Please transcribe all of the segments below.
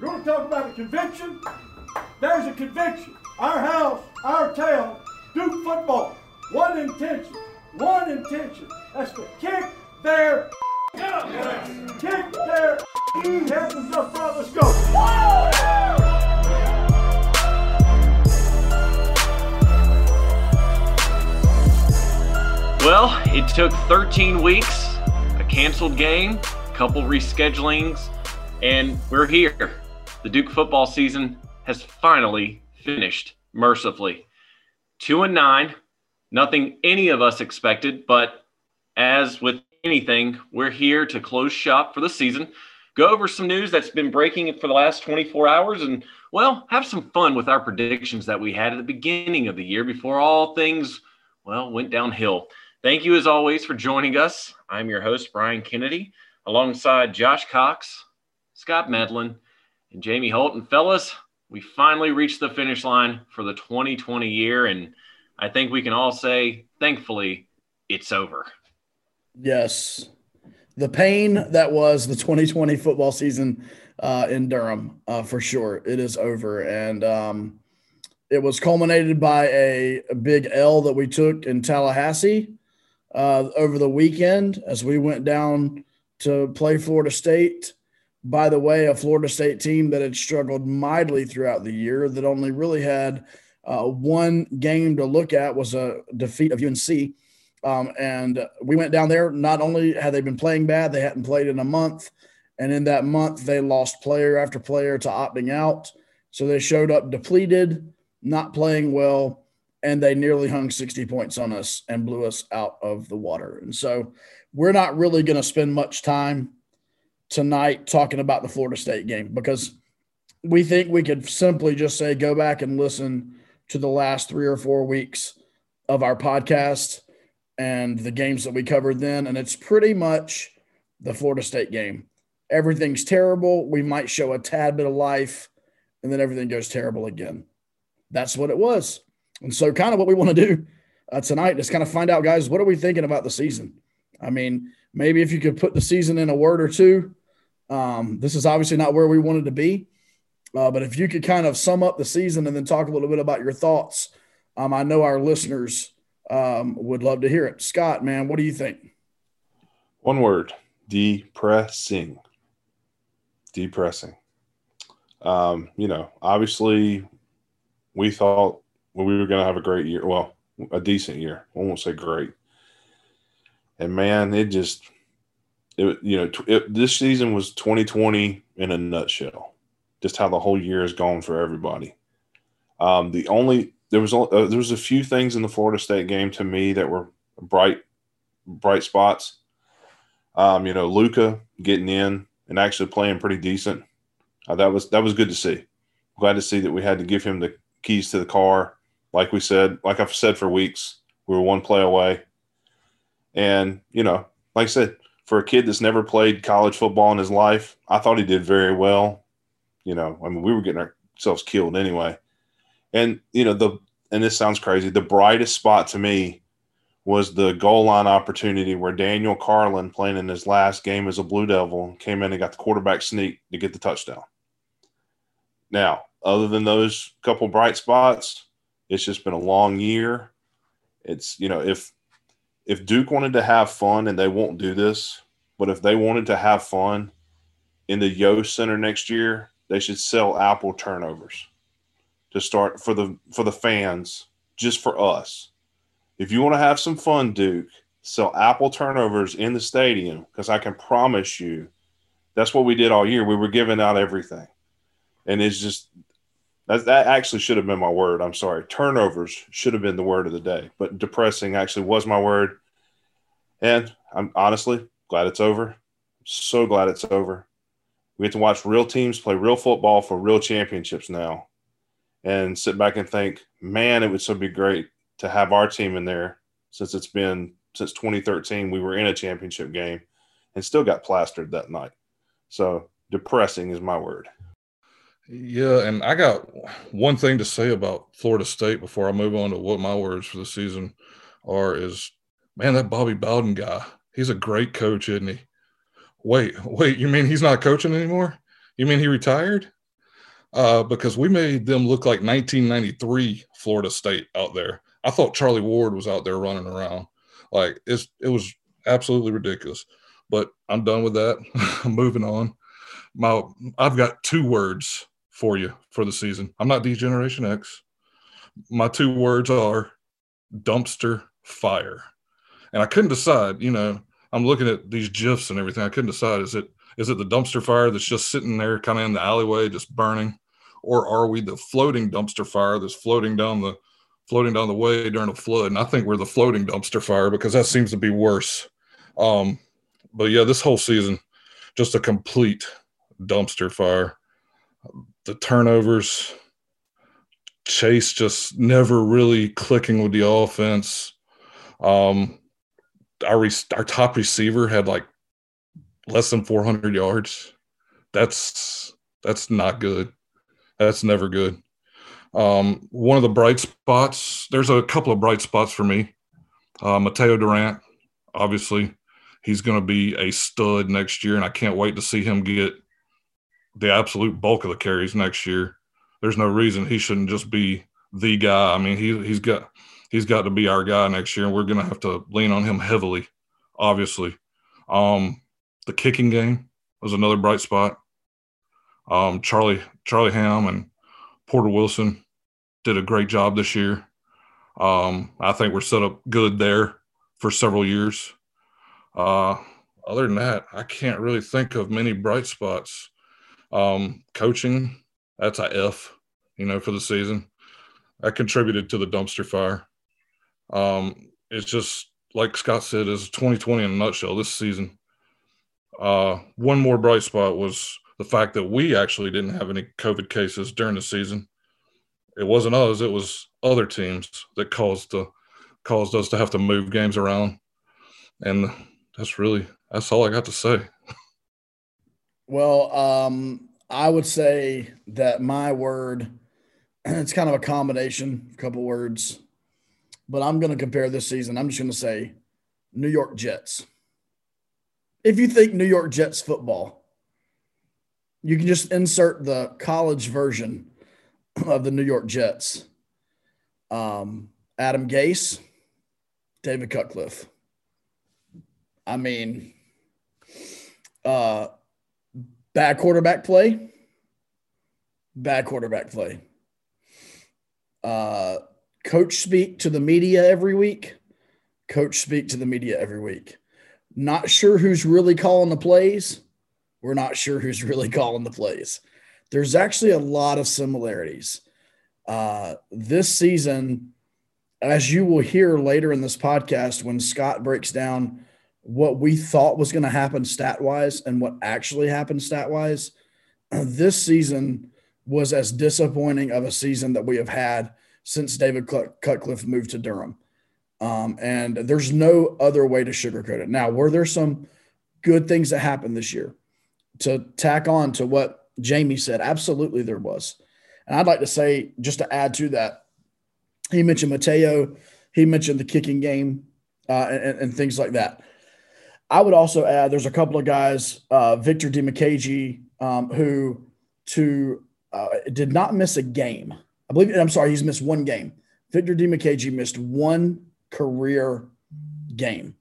You want to talk about a conviction? There's a conviction. Our house, our town, Duke football. One intention. One intention. That's to kick their kick their heavens up front. Let's go. Well, it took 13 weeks, a canceled game, a couple reschedulings, and we're here. The Duke football season has finally finished mercifully. Two and nine, nothing any of us expected, but as with anything, we're here to close shop for the season, go over some news that's been breaking for the last 24 hours, and well, have some fun with our predictions that we had at the beginning of the year before all things, well, went downhill. Thank you as always for joining us. I'm your host, Brian Kennedy, alongside Josh Cox, Scott Medlin, and Jamie Holt. And fellas, we finally reached the finish line for the 2020 year. And I think we can all say, thankfully, it's over. Yes. The pain that was the 2020 football season uh, in Durham, uh, for sure, it is over. And um, it was culminated by a, a big L that we took in Tallahassee uh, over the weekend as we went down to play Florida State. By the way, a Florida State team that had struggled mightily throughout the year, that only really had uh, one game to look at was a defeat of UNC. Um, and we went down there. Not only had they been playing bad, they hadn't played in a month. And in that month, they lost player after player to opting out. So they showed up depleted, not playing well and they nearly hung 60 points on us and blew us out of the water. And so we're not really going to spend much time tonight talking about the Florida State game because we think we could simply just say go back and listen to the last three or four weeks of our podcast and the games that we covered then. And it's pretty much the Florida State game. Everything's terrible. We might show a tad bit of life, and then everything goes terrible again. That's what it was. And so, kind of what we want to do uh, tonight is kind of find out, guys, what are we thinking about the season? I mean, maybe if you could put the season in a word or two. Um, this is obviously not where we wanted to be, uh, but if you could kind of sum up the season and then talk a little bit about your thoughts, um, I know our listeners um, would love to hear it. Scott, man, what do you think? One word: depressing. Depressing. Um, you know, obviously, we thought we were going to have a great year. Well, a decent year. I won't say great. And man, it just, it, you know, it, this season was 2020 in a nutshell. Just how the whole year has gone for everybody. Um, the only there was uh, there was a few things in the Florida State game to me that were bright bright spots. Um, you know, Luca getting in and actually playing pretty decent. Uh, that was that was good to see. Glad to see that we had to give him the keys to the car like we said, like I've said for weeks, we were one play away. And, you know, like I said, for a kid that's never played college football in his life, I thought he did very well. You know, I mean, we were getting ourselves killed anyway. And, you know, the, and this sounds crazy, the brightest spot to me was the goal line opportunity where Daniel Carlin, playing in his last game as a Blue Devil, came in and got the quarterback sneak to get the touchdown. Now, other than those couple bright spots, it's just been a long year. It's you know if if Duke wanted to have fun and they won't do this, but if they wanted to have fun in the Yost Center next year, they should sell Apple turnovers to start for the for the fans, just for us. If you want to have some fun, Duke, sell Apple turnovers in the stadium because I can promise you that's what we did all year. We were giving out everything. And it's just that, that actually should have been my word. I'm sorry. Turnovers should have been the word of the day, but depressing actually was my word. And I'm honestly glad it's over. So glad it's over. We get to watch real teams play real football for real championships now and sit back and think, man, it would so be great to have our team in there since it's been since 2013. We were in a championship game and still got plastered that night. So depressing is my word. Yeah, and I got one thing to say about Florida State before I move on to what my words for the season are is man, that Bobby Bowden guy, he's a great coach, isn't he? Wait, wait, you mean he's not coaching anymore? You mean he retired? uh, because we made them look like 1993 Florida State out there. I thought Charlie Ward was out there running around. Like it's it was absolutely ridiculous. But I'm done with that. I'm moving on. My I've got two words for you for the season. I'm not Degeneration X. My two words are dumpster fire. And I couldn't decide, you know, I'm looking at these gifs and everything. I couldn't decide is it is it the dumpster fire that's just sitting there kind of in the alleyway just burning or are we the floating dumpster fire that's floating down the floating down the way during a flood. And I think we're the floating dumpster fire because that seems to be worse. Um, but yeah, this whole season, just a complete dumpster fire. The turnovers, Chase just never really clicking with the offense. Um, our our top receiver had like less than 400 yards. That's that's not good. That's never good. Um, one of the bright spots, there's a couple of bright spots for me. Uh, Mataeo Durant, obviously, he's going to be a stud next year, and I can't wait to see him get the absolute bulk of the carries next year. There's no reason he shouldn't just be the guy. I mean, he he's got he's got to be our guy next year, and we're to have to lean on him heavily. Obviously, um, the kicking game was another bright spot. Um, Charlie Charlie Ham and Porter Wilson did a great job this year. Um, I think we're set up good there for several years. Uh, other than that, I can't really think of many bright spots. Um, coaching, that's a F, you know, for the season. That contributed to the dumpster fire. Um, it's just like Scott said, is 2020 in a nutshell this season. Uh, one more bright spot was the fact that we actually didn't have any COVID cases during the season. It wasn't us; it was other teams that caused the caused us to have to move games around, and that's really that's all I got to say. Well, um, I would say that my word it's kind of a combination, a couple words, but I'm going to compare this season. I'm just going to say New York Jets. If you think New York Jets football, you can just insert the college version of the New York Jets. Um, Adam Gase, David Cutcliffe. I mean, uh, bad quarterback play, bad quarterback play. Uh, coach speak to the media every week, coach speak to the media every week. Not sure who's really calling the plays we're not sure who's really calling the plays. There's actually a lot of similarities. Uh, this season, as you will hear later in this podcast, when Scott breaks down what we thought was going to happen stat wise and what actually happened stat wise, this season was as disappointing of a season that we have had since David Cutcliffe moved to Durham. Um, and there's no other way to sugarcoat it. Now, were there some good things that happened this year? to tack on to what Jamie said, absolutely there was. And I'd like to say, just to add to that, he mentioned Mataeo, he mentioned the kicking game uh, and, and, things like that. I would also add there's a couple of guys, uh, Victor Dimukeje, um, who to uh, did not miss a game. I believe I'm sorry, he's missed one game. Victor Dimukeje missed one career game,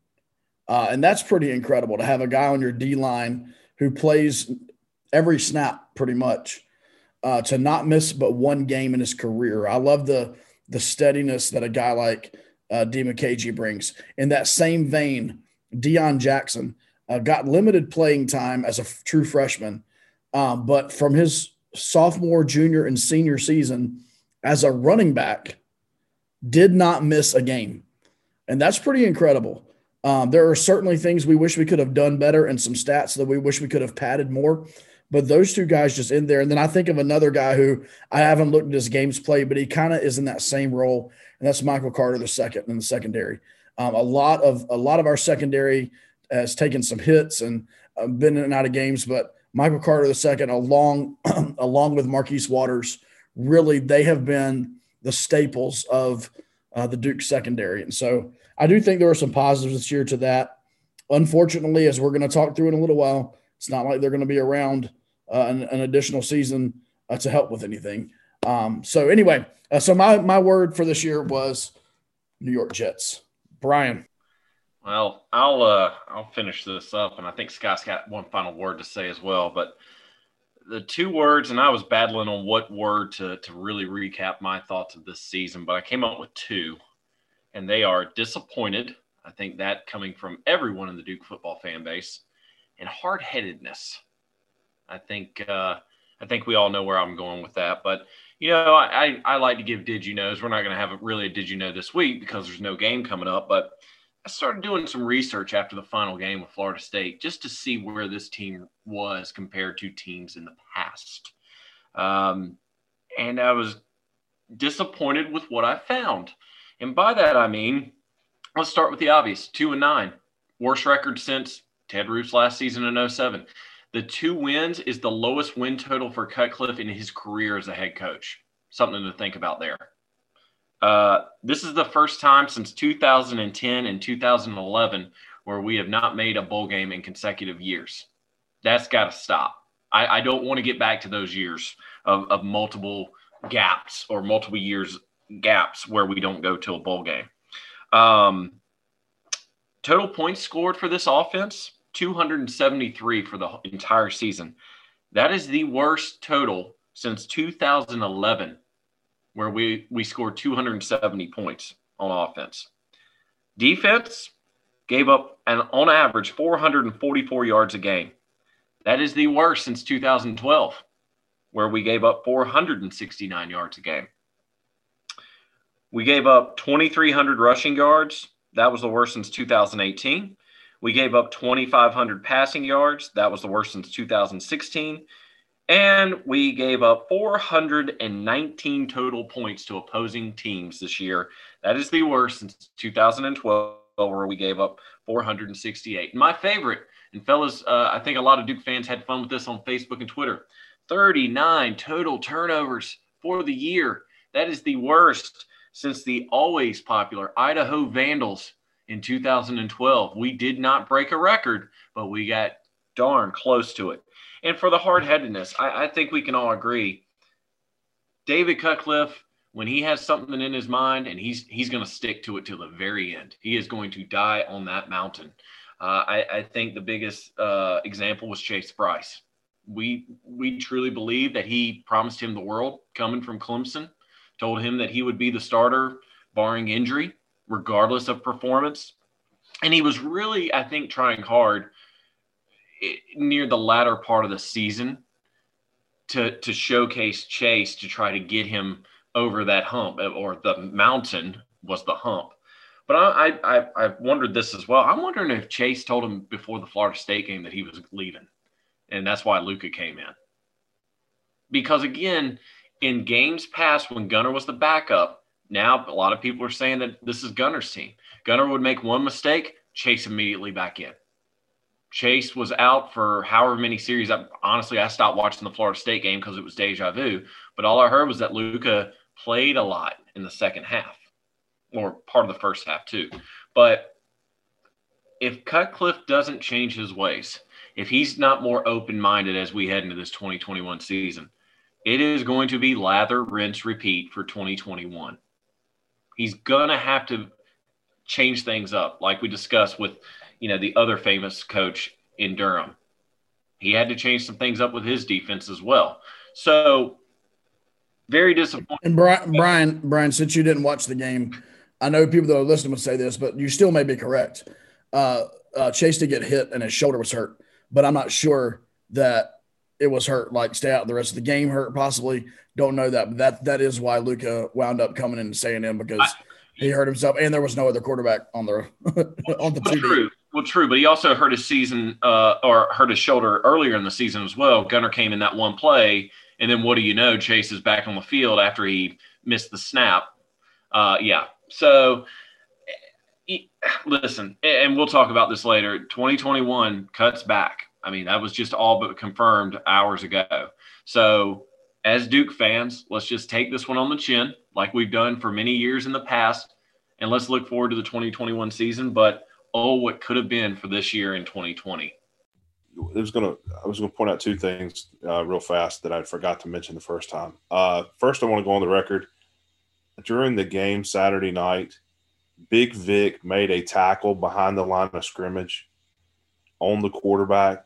uh, and that's pretty incredible to have a guy on your D line who plays every snap pretty much uh, to not miss but one game in his career. I love the the steadiness that a guy like uh, Dimukeje brings. In that same vein, Deon Jackson uh, got limited playing time as a f- true freshman, um, but from his sophomore, junior, and senior season as a running back, did not miss a game, and that's pretty incredible. Um, there are certainly things we wish we could have done better and some stats that we wish we could have padded more. But those two guys just in there. And then I think of another guy who I haven't looked at his games play, but he kind of is in that same role. And that's Michael Carter, the second in the secondary. Um, a lot of a lot of our secondary has taken some hits and uh, been in and out of games, but Michael Carter second, along along with Marquis Waters, really they have been the staples of uh, the Duke secondary. And so I do think there are some positives this year to that. Unfortunately, as we're going to talk through in a little while, it's not like they're going to be around uh, an, an, additional season uh, to help with anything. Um, so anyway, uh, so my my word for this year was New York Jets. Brian. Well, I'll uh, I'll finish this up, and I think Scott's got one final word to say as well. But the two words, and I was battling on what word to to really recap my thoughts of this season, but I came up with two, and they are disappointed. I think that coming from everyone in the Duke football fan base, and hard headedness. I think uh, I think we all know where I'm going with that, but you know, I, I like to give did you knows. We're not going to have really a did you know this week because there's no game coming up, but I started doing some research after the final game with Florida State just to see where this team was compared to teams in the past. Um, and I was disappointed with what I found. And by that, I mean, let's start with the obvious two and nine, worst record since Ted Roof's last season in 07. The two wins is the lowest win total for Cutcliffe in his career as a head coach. Something to think about there. Uh, this is the first time since 2010 and 2011 where we have not made a bowl game in consecutive years. That's got to stop. I, I, don't want to get back to those years of, of multiple gaps or multiple years gaps where we don't go to a bowl game. Um, total points scored for this offense 273 for the entire season. That is the worst total since 2011, where we, we scored 270 points on offense. Defense gave up an on average 444 yards a game. That is the worst since 2012, where we gave up 469 yards a game. We gave up 2,300 rushing yards. That was the worst since 2018. We gave up 2,500 passing yards. That was the worst since 2016. And we gave up 419 total points to opposing teams this year. That is the worst since 2012, where we gave up 468. My favorite, and fellas, uh, I think a lot of Duke fans had fun with this on Facebook and Twitter 39 total turnovers for the year. That is the worst since the always popular Idaho Vandals in 2012. We did not break a record, but we got darn close to it. And for the hard headedness, I, I, think we can all agree. David Cutcliffe, when he has something in his mind and he's he's going to stick to it till the very end, he is going to die on that mountain. Uh, I, I, think the biggest uh, example was Chase Brice. We we truly believe that he promised him the world coming from Clemson, told him that he would be the starter barring injury regardless of performance. And he was really, I think, trying hard eh, near the latter part of the season to to showcase Chase to try to get him over that hump, eh, or the mountain was the hump. But I, I I wondered this as well. I'm wondering if Chase told him before the Florida State game that he was leaving, and that's why Luca came in. Because again, in games past when Gunnar was the backup, now, a lot of people are saying that this is Gunnar's team. Gunner would make one mistake, Chase immediately back in. Chase was out for however many series. I, honestly, I stopped watching the Florida State game because it was deja vu. But all I heard was that Luca played a lot in the second half, or part of the first half too. But if Cutcliffe doesn't change his ways, if he's not more open minded as we head into this 2021 season, it is going to be lather, rinse, repeat for 2021 he's gonna have to change things up, like we discussed with you know the other famous coach in Durham. He had to change some things up with his defense as well. So very disappointing. And Brian, Brian, Brian, since you didn't watch the game, I know people that are listening would say this, but you still may be correct. Uh, uh, Chase did get hit and his shoulder was hurt, but I'm not sure that it was hurt. Like stay out the rest of the game, hurt possibly. Don't know that, but that that is why Luca wound up coming in and staying in because I, he hurt himself, and there was no other quarterback on the on the two. True. Well, true, but he also hurt his season uh, or hurt his shoulder earlier in the season as well. Gunnar came in that one play, and then what do you know? Chase is back on the field after he missed the snap. Uh, yeah, so listen, and we'll talk about this later. 2021 cuts back. I mean, that was just all but confirmed hours ago. So as Duke fans, let's just take this one on the chin, like we've done for many years in the past, and let's look forward to the 2021 season. But oh, what could have been for this year in 2020. it was gonna I was gonna point out two things uh, real fast that I forgot to mention the first time. Uh, first, I want to go on the record during the game Saturday night. Big Vic made a tackle behind the line of scrimmage on the quarterback.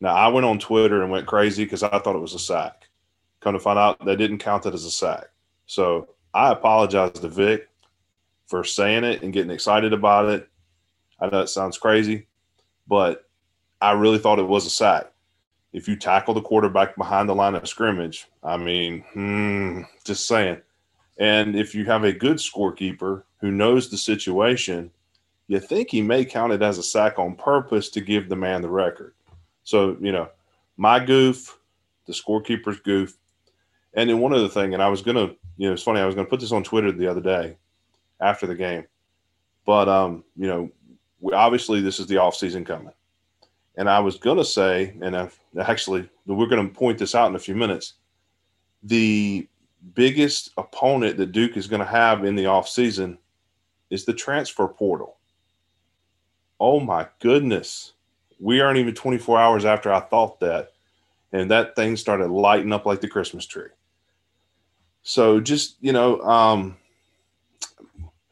Now I went on Twitter and went crazy because I thought it was a sack. Come to find out, they didn't count it as a sack. So I apologize to Vic for saying it and getting excited about it. I know it sounds crazy, but I really thought it was a sack. If you tackle the quarterback behind the line of scrimmage, I mean, hmm, just saying. And if you have a good scorekeeper who knows the situation, you think he may count it as a sack on purpose to give the man the record. So, you know, my goof, the scorekeeper's goof. And then one other thing, and I was going to, you know, it's funny, I was going to put this on Twitter the other day after the game. But, um, you know, we, obviously this is the off season coming. And I was going to say, and I've, actually, we're going to point this out in a few minutes. The biggest opponent that Duke is going to have in the offseason is the transfer portal. Oh my goodness. We aren't even 24 hours after I thought that. And that thing started lighting up like the Christmas tree. So just, you know, um,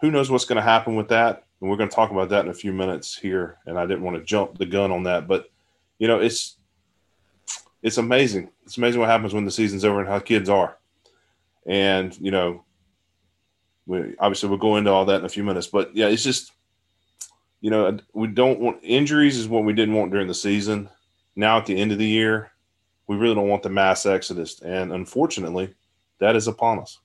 who knows what's going to happen with that? And we're going to talk about that in a few minutes here. And I didn't want to jump the gun on that, but you know, it's it's amazing. It's amazing what happens when the season's over and how kids are. And you know, we obviously we'll go into all that in a few minutes, but yeah, it's just you know we don't want injuries is what we didn't want during the season. Now at the end of the year, we really don't want the mass exodus, and unfortunately, that is upon us.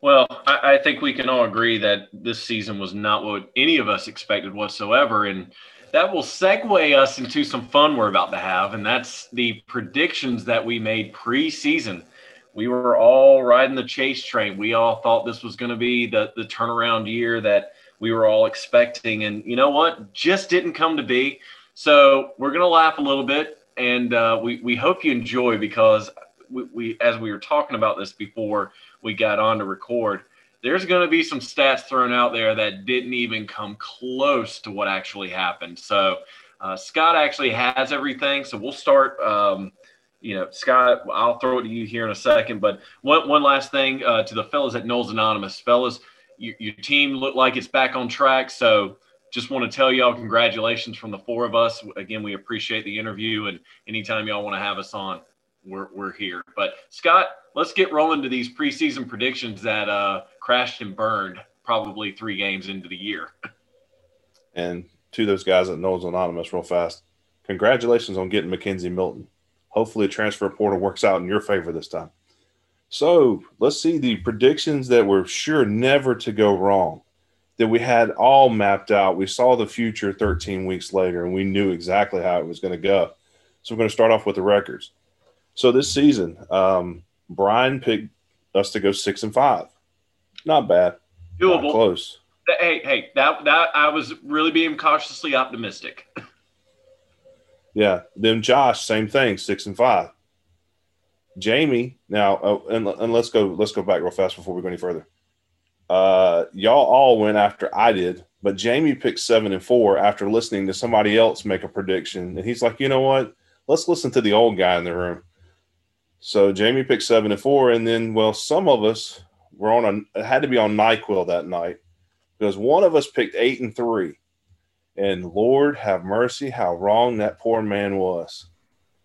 Well, I, I, think we can all agree that this season was not what any of us expected whatsoever. And that will segue us into some fun we're about to have. And that's the predictions that we made preseason. We were all riding the chase train. We all thought this was going to be the, the turnaround year that we were all expecting. And you know what? Just didn't come to be. So we're going to laugh a little bit. And uh, we, we hope you enjoy because we, we, as we were talking about this before, we got on to record, there's going to be some stats thrown out there that didn't even come close to what actually happened. So uh, Scott actually has everything. So we'll start. Um, you know, Scott, I'll throw it to you here in a second. But one one last thing uh, to the fellas at Noles Anonymous, fellas, you, your team looked like it's back on track. So just want to tell y'all congratulations from the four of us. Again, we appreciate the interview, and anytime y'all want to have us on, we're, we're here. But Scott, let's get rolling to these preseason predictions that uh, crashed and burned probably three games into the year. And to those guys at Noles Anonymous, real fast, congratulations on getting McKenzie Milton. Hopefully, transfer portal works out in your favor this time. So let's see the predictions that were sure never to go wrong, that we had all mapped out. We saw the future 13 weeks later, and we knew exactly how it was going to go. So we're going to start off with the records. So this season, um, Brian picked us to go six and five. Not bad. Doable. Not close. Hey, hey, that that I was really being cautiously optimistic. yeah. Then Josh, same thing, six and five. Jamie, now, uh, and, and let's go let's go back real fast before we go any further. Uh, y'all all went after I did, but Jamie picked seven and four after listening to somebody else make a prediction, and he's like, you know what? Let's listen to the old guy in the room. So Jamie picked seven and four, and then well, some of us were on a had to be on Nyquil that night because one of us picked eight and three, and Lord have mercy, how wrong that poor man was.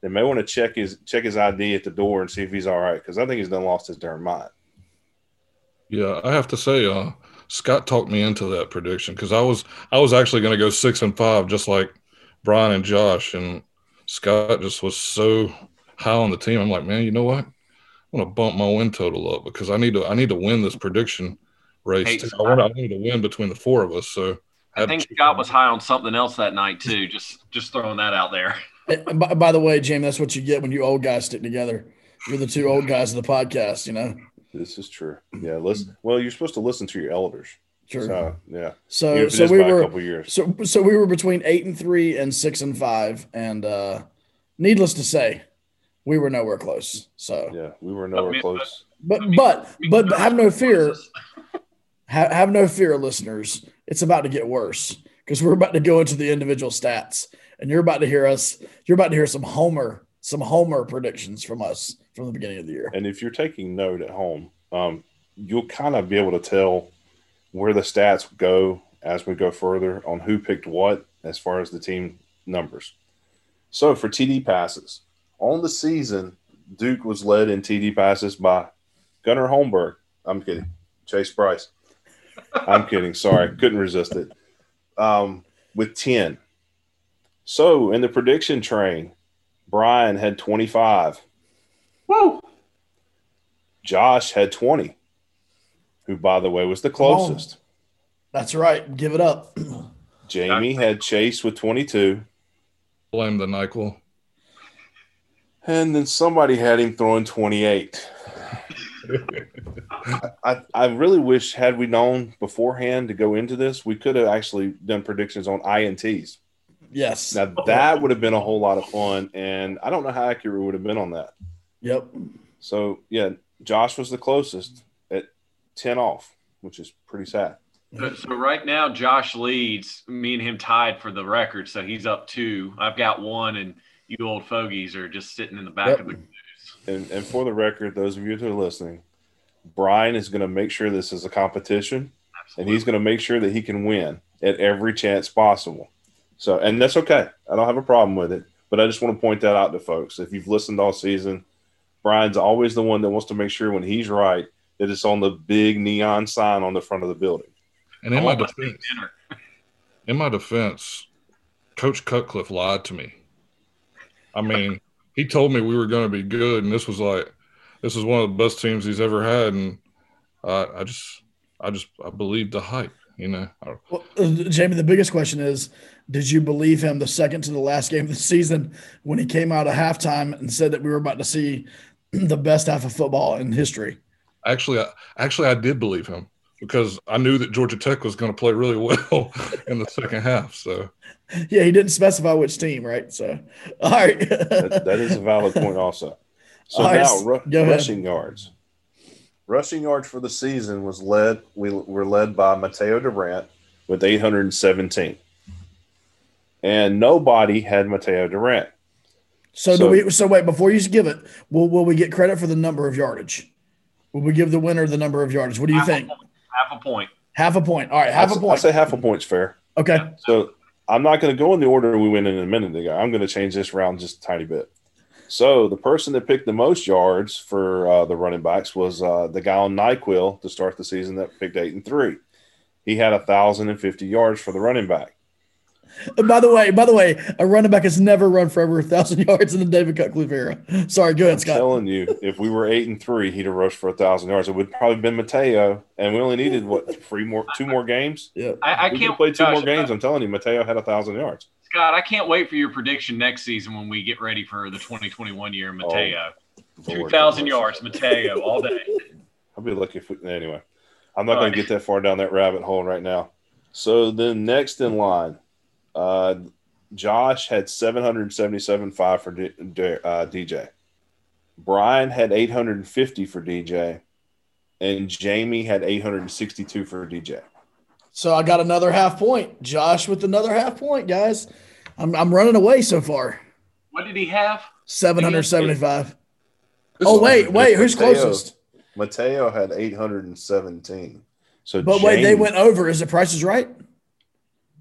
They may want to check his check his ID at the door and see if he's all right because I think he's done lost his darn mind. Yeah, I have to say, uh, Scott talked me into that prediction because I was I was actually going to go six and five, just like Brian and Josh, and Scott just was so high on the team. I'm like, man, you know what? I'm gonna bump my win total up because I need to I need to win this prediction race. Hey, I want I need to win between the four of us. So I, I think Scott was high on something else that night too. Just just throwing that out there. By, by, the way, Jamie, that's what you get when you old guys stick together. You're the two old guys of the podcast, you know. This is true. Yeah, listen. Well, you're supposed to listen to your elders. Sure. So, yeah. So so we were so so we were between eight and three and six and five, and uh needless to say, we were nowhere close. So yeah, we were nowhere close. But but but, but have no fear. have, have no fear, listeners. It's about to get worse because we're about to go into the individual stats, and you're about to hear us. You're about to hear some homer, some homer predictions from us from the beginning of the year. And if you're taking note at home, um, you'll kind of be able to tell where the stats go as we go further on who picked what as far as the team numbers. So for TD passes on the season, Duke was led in TD passes by Gunnar Holmberg. I'm kidding. Chase Brice. I'm kidding. Sorry, couldn't resist it. Um, with 10. So in the prediction train, Brian had 25. Woo! Josh had 20, who, by the way, was the closest. That's right. Give it up. Jamie had Chase with 22. Blame the NyQuil. And then somebody had him throwing 28. I, I really wish, had we known beforehand to go into this, we could have actually done predictions on INTs. Yes. Now, that would have been a whole lot of fun. And I don't know how accurate we would have been on that. Yep. So, yeah, Josh was the closest at 10 off, which is pretty sad. So, so right now, Josh leads. Me and him tied for the record, so he's up two. I've got one, and you old fogies are just sitting in the back Yep. of the. And, and for the record, those of you that are listening, Brian is going to make sure this is a competition, and he's going to make sure that he can win at every chance possible. So, and that's okay. I don't have a problem with it. But I just want to point that out to folks. If you've listened all season, Brian's always the one that wants to make sure when he's right that it's on the big neon sign on the front of the building. And in my want my steak defense, in my defense, Coach Cutcliffe lied to me. I mean, he told me we were going to be good, and this was like, this is one of the best teams he's ever had, and uh, I just, I just, I believed the hype. You know, I- Well, uh, Jamie, the biggest question is Did you believe him the second to the last game of the season when he came out at halftime and said that we were about to see the best half of football in history? actually, I, actually, I did believe him because I knew that Georgia Tech was going to play really well in the second half. So Yeah, he didn't specify which team, right? So, all right. That, that is a valid point, also. So All right, now, ru- go ahead. rushing yards. Rushing yards for the season was led. We were led by Mataeo Durant with 817, and nobody had Mataeo Durant. So, So- do we? So wait, before you give it, will will we get credit for the number of yardage? Will we give the winner the number of yardage? What do you think? Half a point. Half a point. All right, half I, a I point. I say half a point's fair. Okay. So I'm not going to go in the order we went in a minute ago. I'm going to change this around just a tiny bit. So the person that picked the most yards for uh, the running backs was uh, the guy on Nyquil to start the season that picked eight and three. He had a thousand and fifty yards for the running back. And by the way, by the way, a running back has never run for over a thousand yards in the David Cutcliffe era. Sorry, go ahead, I'm Scott. telling you, if we were eight and three, he'd have rushed for a thousand yards. It would probably been Mataeo, and we only needed what three more, two more games. Yeah. I, I we can't play two Josh, more games. Uh, I'm telling you, Mataeo had a thousand yards. Scott, I can't wait for your prediction next season when we get ready for the 2021 year. Oh, Mataeo, 2,000 yards, Mataeo, all day. I'll be lucky if we, anyway. I'm not going to get that far down that rabbit hole right now. So then next in line, uh, Josh had 777.5 for D, D- uh, DJ. Brian had 850 for DJ, and Jamie had 862 for DJ. So I got another half point. Josh with another half point, guys. I'm I'm running away so far. What did he have? 775. Oh wait, wait, who's Mataeo- closest? Mataeo had 817. So But wait, they went over. Is the prices right?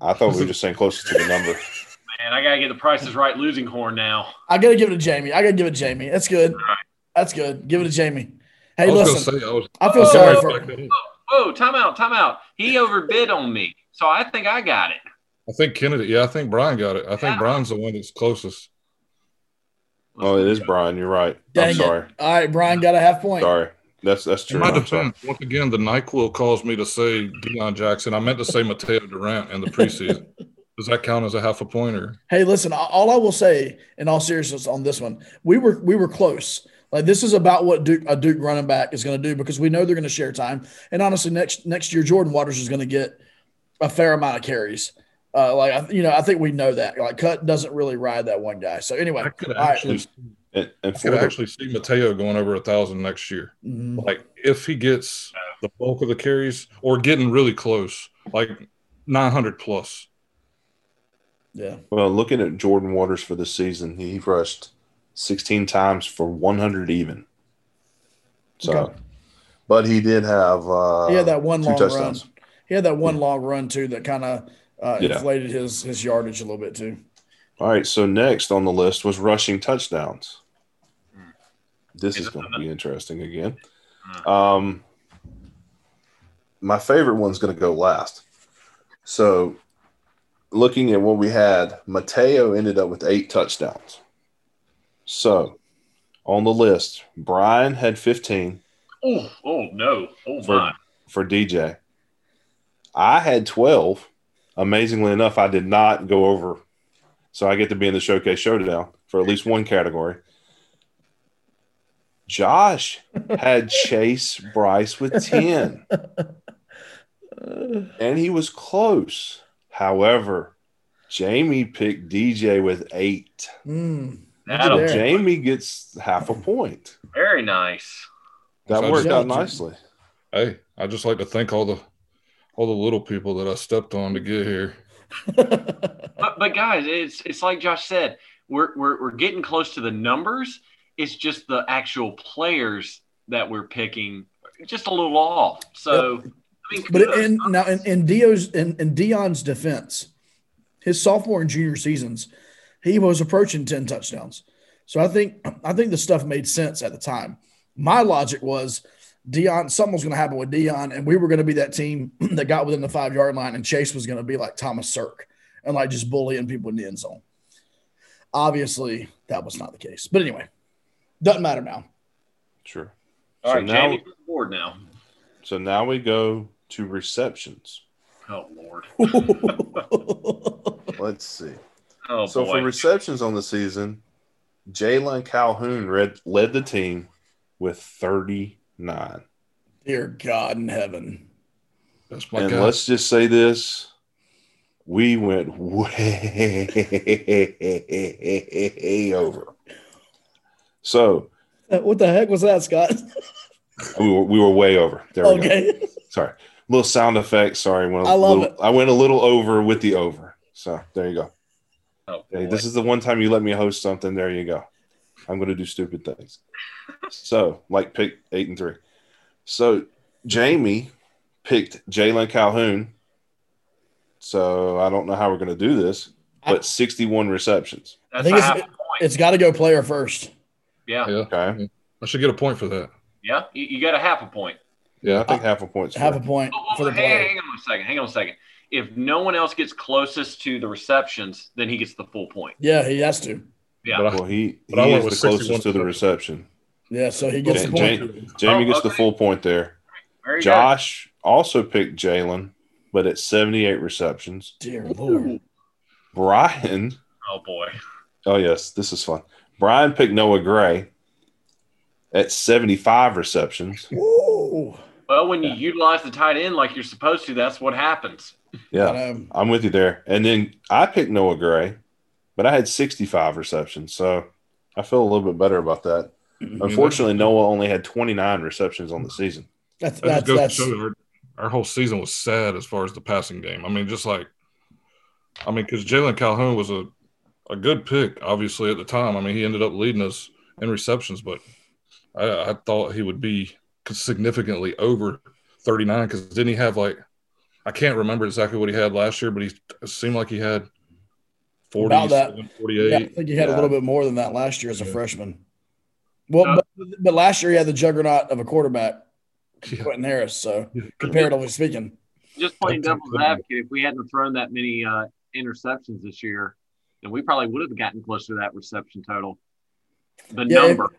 I thought we were just saying closest to the number. Man, I gotta get the prices right. Losing horn now. I gotta give it to Jamie. I gotta give it to Jamie. That's good. right. That's good. Give it to Jamie. Hey, I was listen. say I was. I feel I was sorry gonna for. back that up. Oh, time out, time out. He overbid on me, so I think I got it. I think Kennedy. Yeah, I think Brian got it. I think Yeah. Brian's the one that's closest. Oh, it is Brian. You're right. Dang I'm it. sorry. All right, Brian got a half point. Sorry. That's that's In true. my I'm sorry. defense, once again, the NyQuil caused me to say Deon Jackson. I meant to say Mataeo Durant in the preseason. Does that count as a half a pointer? Hey, listen. All I will say, in all seriousness, on this one, we were we were close. Like this is about what Duke, a Duke running back is going to do because we know they're going to share time. And honestly, next next year, Jordan Waters is going to get a fair amount of carries. Uh, like you know, I think we know that. Like Cut doesn't really ride that one guy. So anyway, I could all right. Actually, And, and I could actually see Mataeo going over a thousand next year. Mhm. Like if he gets the bulk of the carries or getting really close, like nine hundred plus. Yeah. Well, looking at Jordan Waters for the season, he rushed 16 times for 100 even. So, Okay. but he did have uh, He had that one long touchdowns. run. He had that one long run too that kind of uh, Yeah. inflated his his yardage a little bit too. All right, so next on the list was rushing touchdowns. This is going to be interesting again. Um, my favorite one's going to go last. So, looking at what we had, Mataeo ended up with eight touchdowns. So, on the list, Brian had 15 Oh, oh no. Oh For- my. for DJ. I had 12. Amazingly enough, I did not go over. So I get to be in the showcase showdown for at least one category. Josh had Chase Brice with 10, and he was close. However, Jamie picked DJ with eight. Mm. That'll. Jamie gets half a point. Very nice. That So worked out nicely. Hey, I just like to thank all the all the little people that I stepped on to get here. But, but guys, it's it's like Josh said, we're, we're we're getting close to the numbers. It's just the actual players that we're picking just a little off. So, I mean, But in now in, in Dio's in, in Deon's defense, his sophomore and junior seasons, he was approaching 10 touchdowns. So I think I think the stuff made sense at the time. My logic was Deon, something was going to happen with Dion, and we were going to be that team that got within the five yard line, and Chase was going to be like Thomas Sirk and like just bullying people in the end zone. Obviously, that was not the case. But anyway, doesn't matter now. Sure. all so right, now- Jamie, to board now. So now we go to receptions. Oh Lord. Let's see. Oh so boy. for receptions on the season, Jalen Calhoun read, led the team with 39. Dear God in heaven. That's my and guy. let's just say this. We went way over. So uh, What the heck was that, Scott? we were, we were way over. There we go. Okay. Sorry. Little sound effect. Sorry. Went a I love little- it. I went a little over with the over. So there you go. oh, Hey, this is the one time you let me host something. There you go. I'm going to do stupid things. so, like, pick eight and three. So, Jamie picked Jalen Calhoun. So, I don't know how we're going to do this, but 61 receptions. That's think it's- half a point. It's got to go player first. Yeah, yeah, Okay. I should get a point for that. yeah. You, you got a half a point. Yeah, I think uh, half a point's Have a point Oh, for the hang, player. hang on a second. Hang on a second. If no one else gets closest to the receptions, then he gets the full point. Yeah, he has to. Yeah. But I- Well, he, But I he went is the closest to the reception. Yeah, so he gets Ja- the point. Ja- Jamie Oh, gets the full point there. Very good. Josh also picked Jalen, but at 78 receptions. Dear Lord. Brian Oh boy. Oh yes, this is fun. Brian picked Noah Gray at 75 receptions. Woo. Well, when you utilize the tight end like you're supposed to, that's what happens. Yeah, Um, I'm with you there. And then I picked Noah Gray, but I had 65 receptions, so I feel a little bit better about that. Unfortunately, Noah only had 29 receptions on the season. that's that that's just that's to show you our, our whole season was sad as far as the passing game. I mean, just like, I mean, because Jalen Calhoun was a, a good pick, obviously, at the time. I mean, he ended up leading us in receptions, but I, I thought he would be significantly over 39 because didn't he have like, I can't remember exactly what he had last year, but he seemed like he had 40, About that. 48. yeah, I think he had a little bit more than that last year as a Yeah. freshman. Well, Uh, but, but last year he had the juggernaut of a quarterback, Yeah. Quentin Harris. So comparatively speaking, Just playing That's devil's incredible. advocate, if we hadn't thrown that many uh, interceptions this year, then we probably would have gotten close to that reception total. The Yeah, number.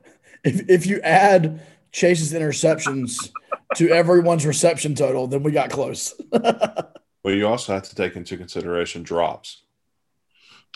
if if you add Chase's interceptions to everyone's reception total, then we got close. Well, you also have to take into consideration drops.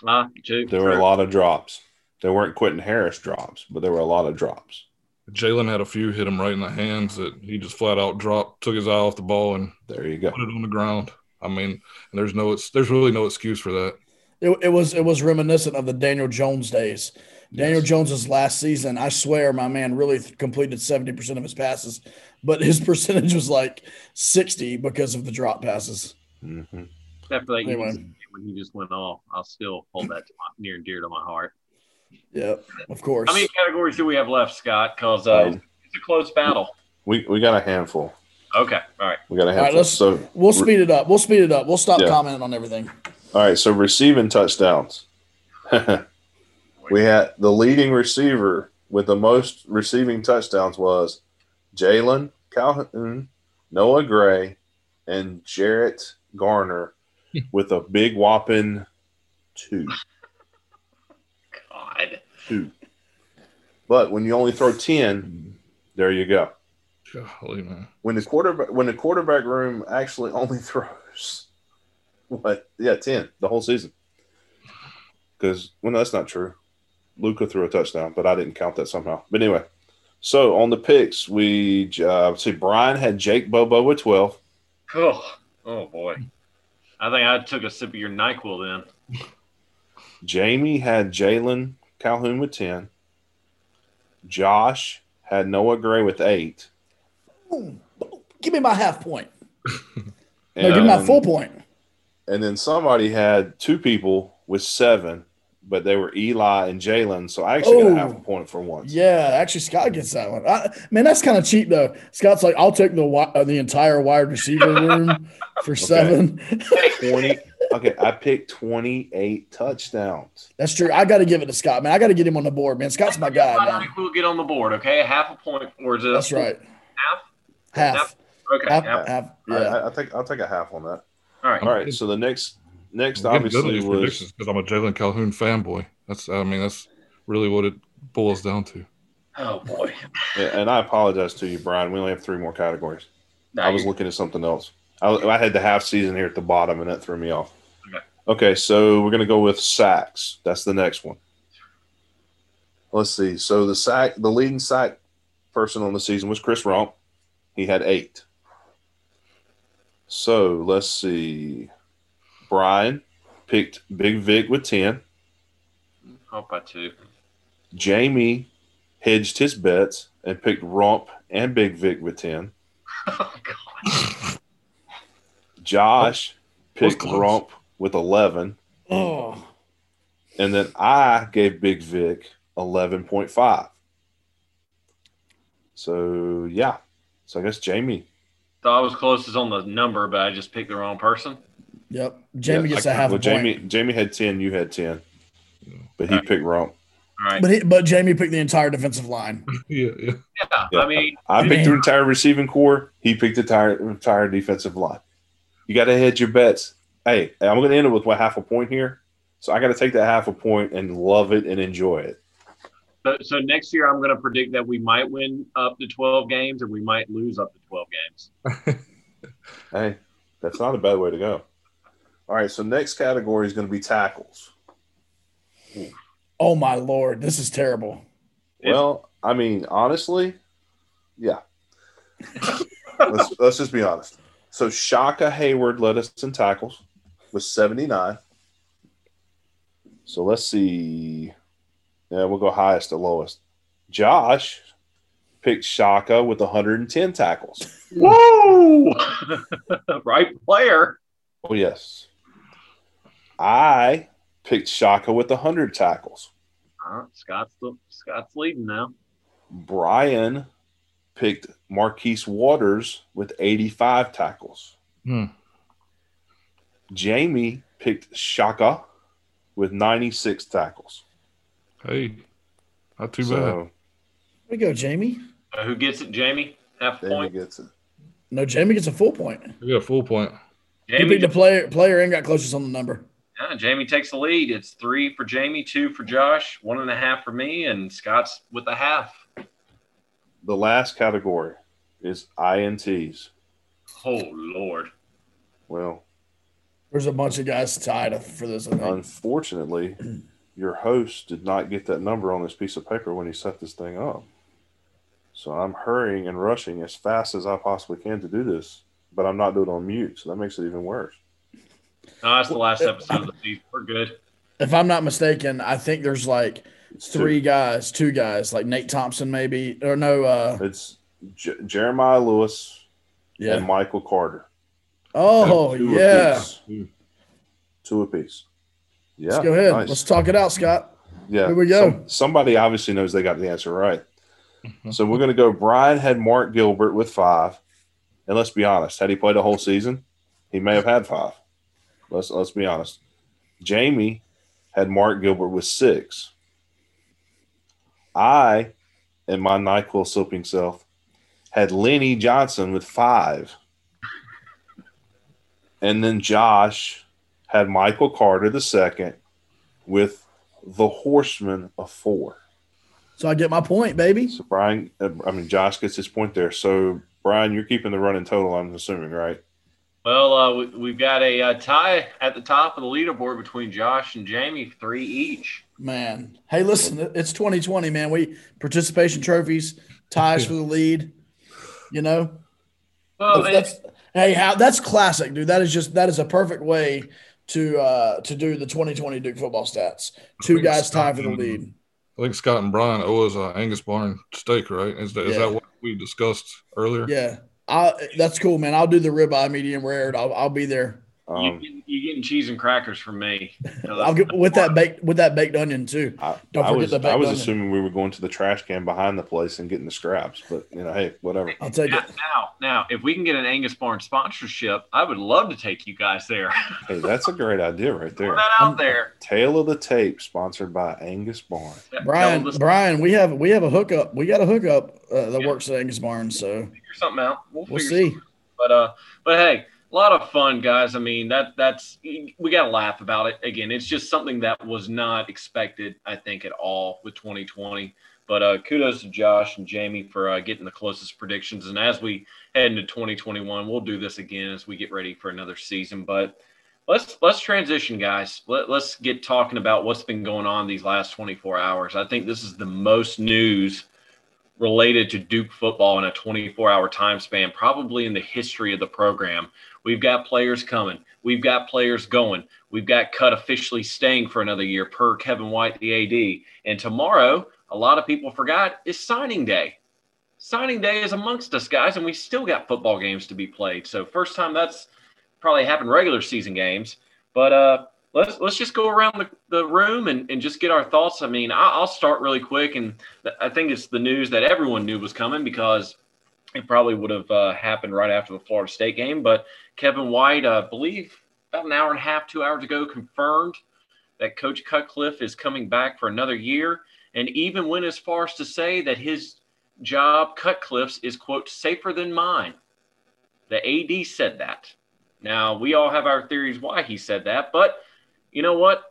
Uh, true, There were a lot of drops. There weren't Quentin Harris drops, but there were a lot of drops. Jalen had a few hit him right in the hands that he just flat out dropped, took his eye off the ball, and There you go. put it on the ground. I mean, there's no, it's, there's really no excuse for that. It, it was it was reminiscent of the Daniel Jones days. Daniel Jones's last season, I swear, my man really th- completed seventy percent of his passes, but his percentage was like sixty because of the drop passes. Mhm. Except for that Anyway. UNC when he just went off. I'll still hold that to my, near and dear to my heart. Yep, of course. How many categories do we have left, Scott? Because uh, Um, it's a close battle. We we got a handful. Okay, all right. We got a All right, handful. let's so we'll speed it up. We'll speed it up. We'll stop Yeah. commenting on everything. All right. So receiving touchdowns. we had the leading receiver with the most receiving touchdowns was Jalon Calhoun, Noah Gray, and Jarrett Garner with a big whopping two. God. Two. But when you only throw 10, there you go. Golly, man. When the quarterback when the quarterback room actually only throws what? Yeah, 10 the whole season. Because well, no, that's not true. Luca threw a touchdown, but I didn't count that somehow. But anyway, so on the picks, we uh, see Brian had Jake Bobo with 12. Oh, oh boy. I think I took a sip of your NyQuil then. Jamie had Jalon Calhoun with 10. Josh had Noah Gray with eight. Boom. Boom. Give me my half point. No, give me my full point. And then somebody had two people with seven, but they were Eli and Jalen. So I actually got Oh. a half a point for once. Yeah, actually, Scott gets that one. I, man, that's kind of cheap though. Scott's like, I'll take the uh, the entire wide receiver room for seven. 20. Okay, I picked 28 touchdowns. that's true. I got to give it to Scott, man. I got to get him on the board, man. Scott's my guy, My man. NyQuil get on the board, okay? Half a point, or is it? That's right. Half? Half, Okay. half, half. half. I, Yeah. I, I think I'll take a half on that. All right. All right. So the next next I'm getting good at obviously was because I'm a Jalon Calhoun fanboy. That's I mean that's really what it boils down to. Oh boy. yeah, and I apologize to you, Brian. We only have three more categories. No, I was you're- looking at something else. I, I had the half season here at the bottom, and that threw me off. Okay. Okay, so we're gonna go with sacks. That's the next one. Let's see. So the sack, the leading sack person on the season was Chris Rumph. He had eight. So let's see. Brian picked Big Vic with ten. Off by two. Jamie hedged his bets and picked Rumph and Big Vic with ten. Oh god. Josh picked close. Rumph with 11. Oh, And then I gave Big Vic 11.5. So, yeah. So I guess Jamie. Thought I was closest on the number, but I just picked the wrong person. yep. Jamie Yeah, gets I- a half well, a point. Jamie, Jamie had 10, you had 10. But he Okay. picked wrong. All right. But he, but Jamie picked the entire defensive line. yeah, yeah. yeah, Yeah. I mean, I picked the entire receiving core. He picked the entire, entire defensive line. You got to hedge your bets. Hey, I'm going to end it with what half a point here. So I got to take that half a point and love it and enjoy it. So, so next year I'm going to predict that we might win up to 12 games or we might lose up to 12 games. Hey, that's not a bad way to go. All right, so next category is going to be tackles. Oh my lord, this is terrible. It's- Well, I mean, honestly, yeah. let's, let's just be honest. So Shaka Heyward led us in tackles with 79. So let's see. Yeah, we'll go highest to lowest. Josh picked Shaka with 110 tackles. Whoa! right player. Oh, yes. I picked Shaka with 100 tackles. Uh, Scott's the, Scott's leading now. Brian picked Marquis Waters with 85 tackles. Hmm. Jamie picked Shaka with 96 tackles. Hey, not too bad. so Here we go, Jamie. Uh, who gets it, Jamie? Half a Jamie point. gets it. No, Jamie gets a full point. We got a full point. He Jamie, picked the player player and got closest on the number. yeah, Jamie takes the lead. It's three for Jamie, two for Josh, one and a half for me, and Scott's with a half. The last category is INTs. Oh Lord. Well, There's a bunch of guys tied for this. I unfortunately, your host did not get that number on this piece of paper when he set this thing up. So I'm hurrying and rushing as fast as I possibly can to do this, but I'm not doing it on mute, so that makes it even worse. No, that's the last episode of the season. We're good. If I'm not mistaken, I think there's like It's two. three guys, two guys, like Nate Thompson maybe, or no, uh, It's J- Jeremiah Lewis yeah. and Michael Carter. Oh Two yeah, apiece. Two apiece. Yeah. Let's go ahead. nice. Let's talk it out, Scott. Yeah. Here we go. Some- somebody obviously knows they got the answer right. Mm-hmm. So we're going to go. Brian had Mark Gilbert with five, and let's be honest. Had he played a whole season, he may have had five. Let's let's be honest. Jamie had Mark Gilbert with six. I, and my Nyquil soaping self, had Lenny Johnson with five, and then Josh had Michael Carter the second with the Horseman of four. So I get my point, baby. So Brian, uh, I mean Josh gets his point there. So Brian, you're keeping the running total. I'm assuming, right? Well, uh, we, we've got a uh, tie at the top of the leaderboard between Josh and Jamie, three each. Man. Hey, listen, it's 2020, man. We participation trophies, ties for the lead. You know, Well, that's, that's hey, how that's classic, dude. That is just that is a perfect way to uh to do the 2020 Duke football stats. Two guys Scott tied for the lead. I think Scott and Brian owe us a Angus Barn steak, right? Is that, is Yeah. that what we discussed earlier? Yeah. I, that's cool, man. I'll do the ribeye medium rare. I'll, I'll be there. You, Um, you getting cheese and crackers from me. I'll get with that baked with that baked onion too. I, Don't I forget was the baked I was onion. assuming we were going to the trash can behind the place and getting the scraps, but you know, hey, whatever. I'll take Now, it. now, now, if we can get an Angus Barn sponsorship, I would love to take you guys there. Hey, that's a great idea right Throw there. that out there. Tail of the tape, sponsored by Angus Barn. Brian, Tell Brian, we have we have a hookup. We got a hookup uh, that works at Angus Barn, so figure something out. We'll, we'll figure see. But uh, but hey, a lot of fun, guys. I mean, that that's we got to laugh about it. Again, it's just something that was not expected, I think, at all with 2020. But uh, kudos to Josh and Jamie for uh, getting the closest predictions. And as we head into 2021, we'll do this again as we get ready for another season. But let's let's transition, guys. Let, let's get talking about what's been going on these last 24 hours. I think this is the most news related to Duke football in a 24 hour time span, probably in the history of the program. We've got players coming, we've got players going, we've got cut officially staying for another year per Kevin White, the AD. And tomorrow, a lot of people forgot, is signing day. Signing day is amongst us, guys, and we still got football games to be played. So, first time that's probably happened regular season games. But uh, let's let's just go around the, the room and, and just get our thoughts. I mean, I, I'll start really quick, and I think it's the news that everyone knew was coming because it probably would have uh, happened right after the Florida State game. But Kevin White, I believe about an hour and a half, two hours ago, confirmed that Coach Cutcliffe is coming back for another year, and even went as far as to say that his job, Cutcliffe's, is quote safer than mine. The AD said that. Now we all have our theories why he said that, but you know what?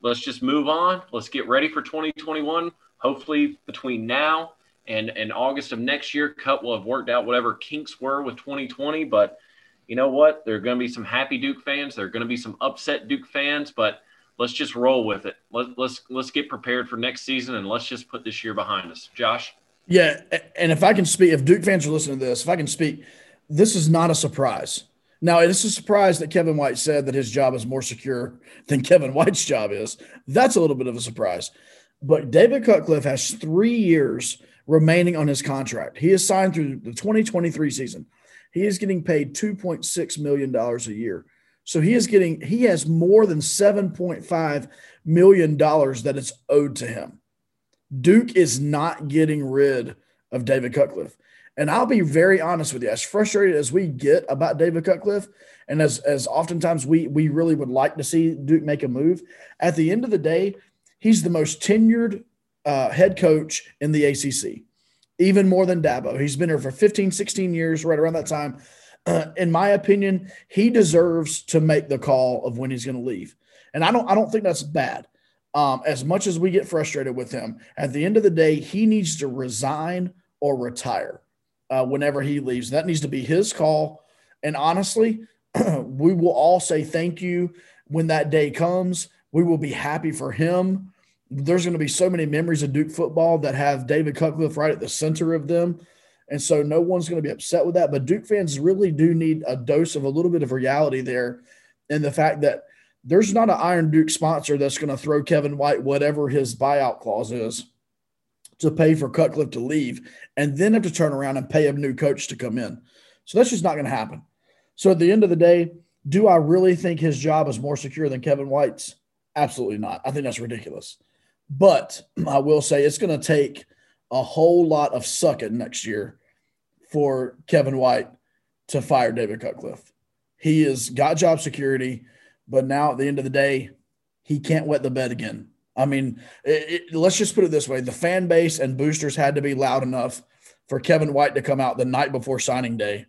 Let's just move on. Let's get ready for 2021. Hopefully, between now and, in August of next year, Cut will have worked out whatever kinks were with 2020. But you know what? There are going to be some happy Duke fans. There are going to be some upset Duke fans. But let's just roll with it. Let, let's let's get prepared for next season and let's just put this year behind us. Josh. Yeah, and if I can speak, if Duke fans are listening to this, if I can speak, this is not a surprise. Now, it is a surprise that Kevin White said that his job is more secure than Kevin White's job is. That's a little bit of a surprise. But David Cutcliffe has three years remaining on his contract. He is signed through the 2023 season. He is getting paid $2.6 million a year. So he is getting, he has more than $7.5 million that is owed to him. Duke is not getting rid of David Cutcliffe. And I'll be very honest with you, as frustrated as we get about David Cutcliffe, and as as oftentimes we we really would like to see Duke make a move, at the end of the day, he's the most tenured uh, head coach in the ACC, even more than Dabo. He's been here for 15, 16 years, right around that time. Uh, in my opinion, he deserves to make the call of when he's going to leave. And I don't I don't think that's bad. Um, as much as we get frustrated with him, at the end of the day, he needs to resign or retire uh, whenever he leaves. That needs to be his call. And honestly, we will all say thank you when that day comes. We will be happy for him. There's going to be so many memories of Duke football that have David Cutcliffe right at the center of them. And so no one's going to be upset with that. But Duke fans really do need a dose of a little bit of reality there. And the fact that there's not an Iron Duke sponsor that's going to throw Kevin White whatever his buyout clause is to pay for Cutcliffe to leave and then have to turn around and pay a new coach to come in. So that's just not going to happen. So at the end of the day, Do I really think his job is more secure than Kevin White's? Absolutely not. I think that's ridiculous. But I will say it's going to take a whole lot of sucking next year for Kevin White to fire David Cutcliffe. He has got job security, but now at the end of the day, he can't wet the bed again. I mean, it, it, let's just put it this way: the fan base and boosters had to be loud enough for Kevin White to come out the night before signing day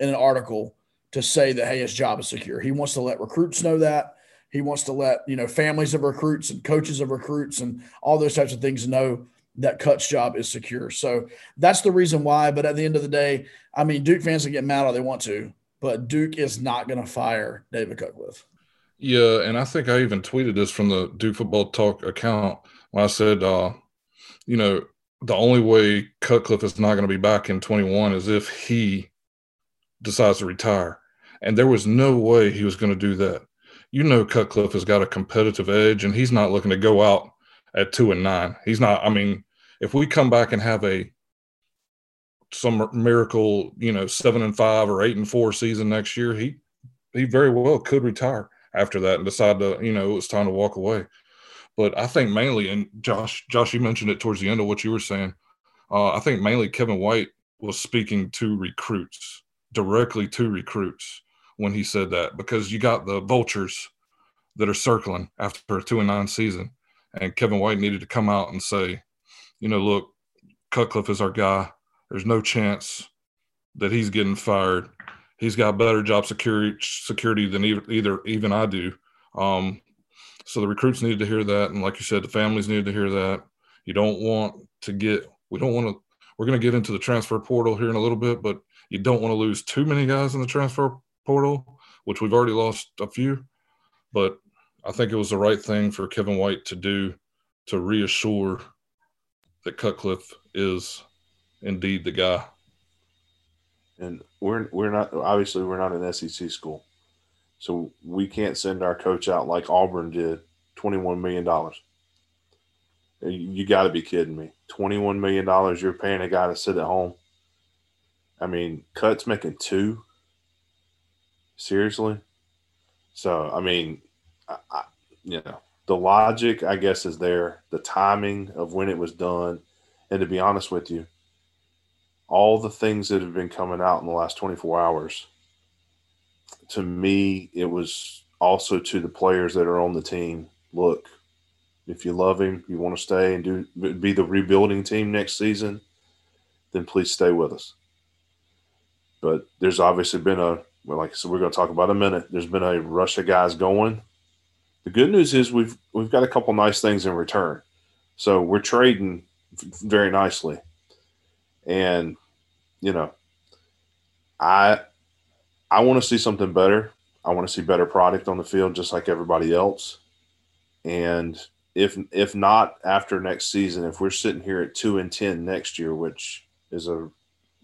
in an article to say that hey, his job is secure. He wants to let recruits know that. He wants to let you know families of recruits and coaches of recruits and all those types of things know that Cut's job is secure. So that's the reason why. But at the end of the day, I mean, Duke fans can get mad all they want to, but Duke is not going to fire David Cutcliffe. Yeah, and I think I even tweeted this from the Duke Football Talk account when I said, uh, you know, the only way Cutcliffe is not going to be back in 21 is if he decides to retire. And there was no way he was going to do that. You know, Cutcliffe has got a competitive edge, and he's not looking to go out at two and nine. He's not. I mean, if we come back and have a some miracle, you know, seven and five or eight and four season next year, he he very well could retire after that and decide to, you know, it's time to walk away. But I think mainly, and Josh, Josh, you mentioned it towards the end of what you were saying. Uh, I think mainly Kevin White was speaking to recruits directly to recruits when he said that because you got the vultures that are circling after a two and nine season, and Kevin White needed to come out and say, you know, look, Cutcliffe is our guy. There's no chance that he's getting fired. He's got better job security security than either, either even I do. Um, so the recruits needed to hear that, and like you said, the families needed to hear that. You don't want to get. We don't want to. We're going to get into the transfer portal here in a little bit, but you don't want to lose too many guys in the transfer portal, which we've already lost a few. But I think it was the right thing for Kevin White to do to reassure that Cutcliffe is indeed the guy. And we're we're not obviously we're not an SEC school, so we can't send our coach out like Auburn did, twenty one million dollars. You got to be kidding me! Twenty one million dollars you're paying a guy to sit at home. I mean, Cut's making two. Seriously, so I mean, I, I, you know, the logic, I guess, is there. The timing of when it was done, and to be honest with you, all the things that have been coming out in the last 24 hours, to me, it was also to the players that are on the team. Look, if you love him, you want to stay and do be the rebuilding team next season, then please stay with us. But there's obviously been a well, like I said, we're going to talk about a minute. There's been a rush of guys going the good news is we've we've got a couple nice things in return. So we're trading very nicely. And you know, I I want to see something better. I want to see better product on the field just like everybody else. And if if not after next season, if we're sitting here at 2 and 10 next year, which is a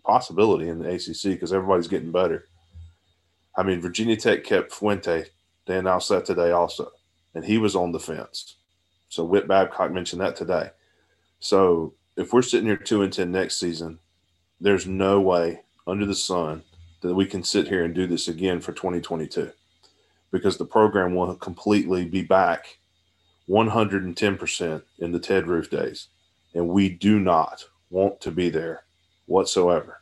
possibility in the ACC because everybody's getting better. I mean, Virginia Tech kept Fuente. They announced that today also and he was on the fence. So Whit Babcock mentioned that today. So if we're sitting here two and ten next season, there's no way under the sun that we can sit here and do this again for 2022 because the program will completely be back 110% in the Ted Roof days. And we do not want to be there whatsoever.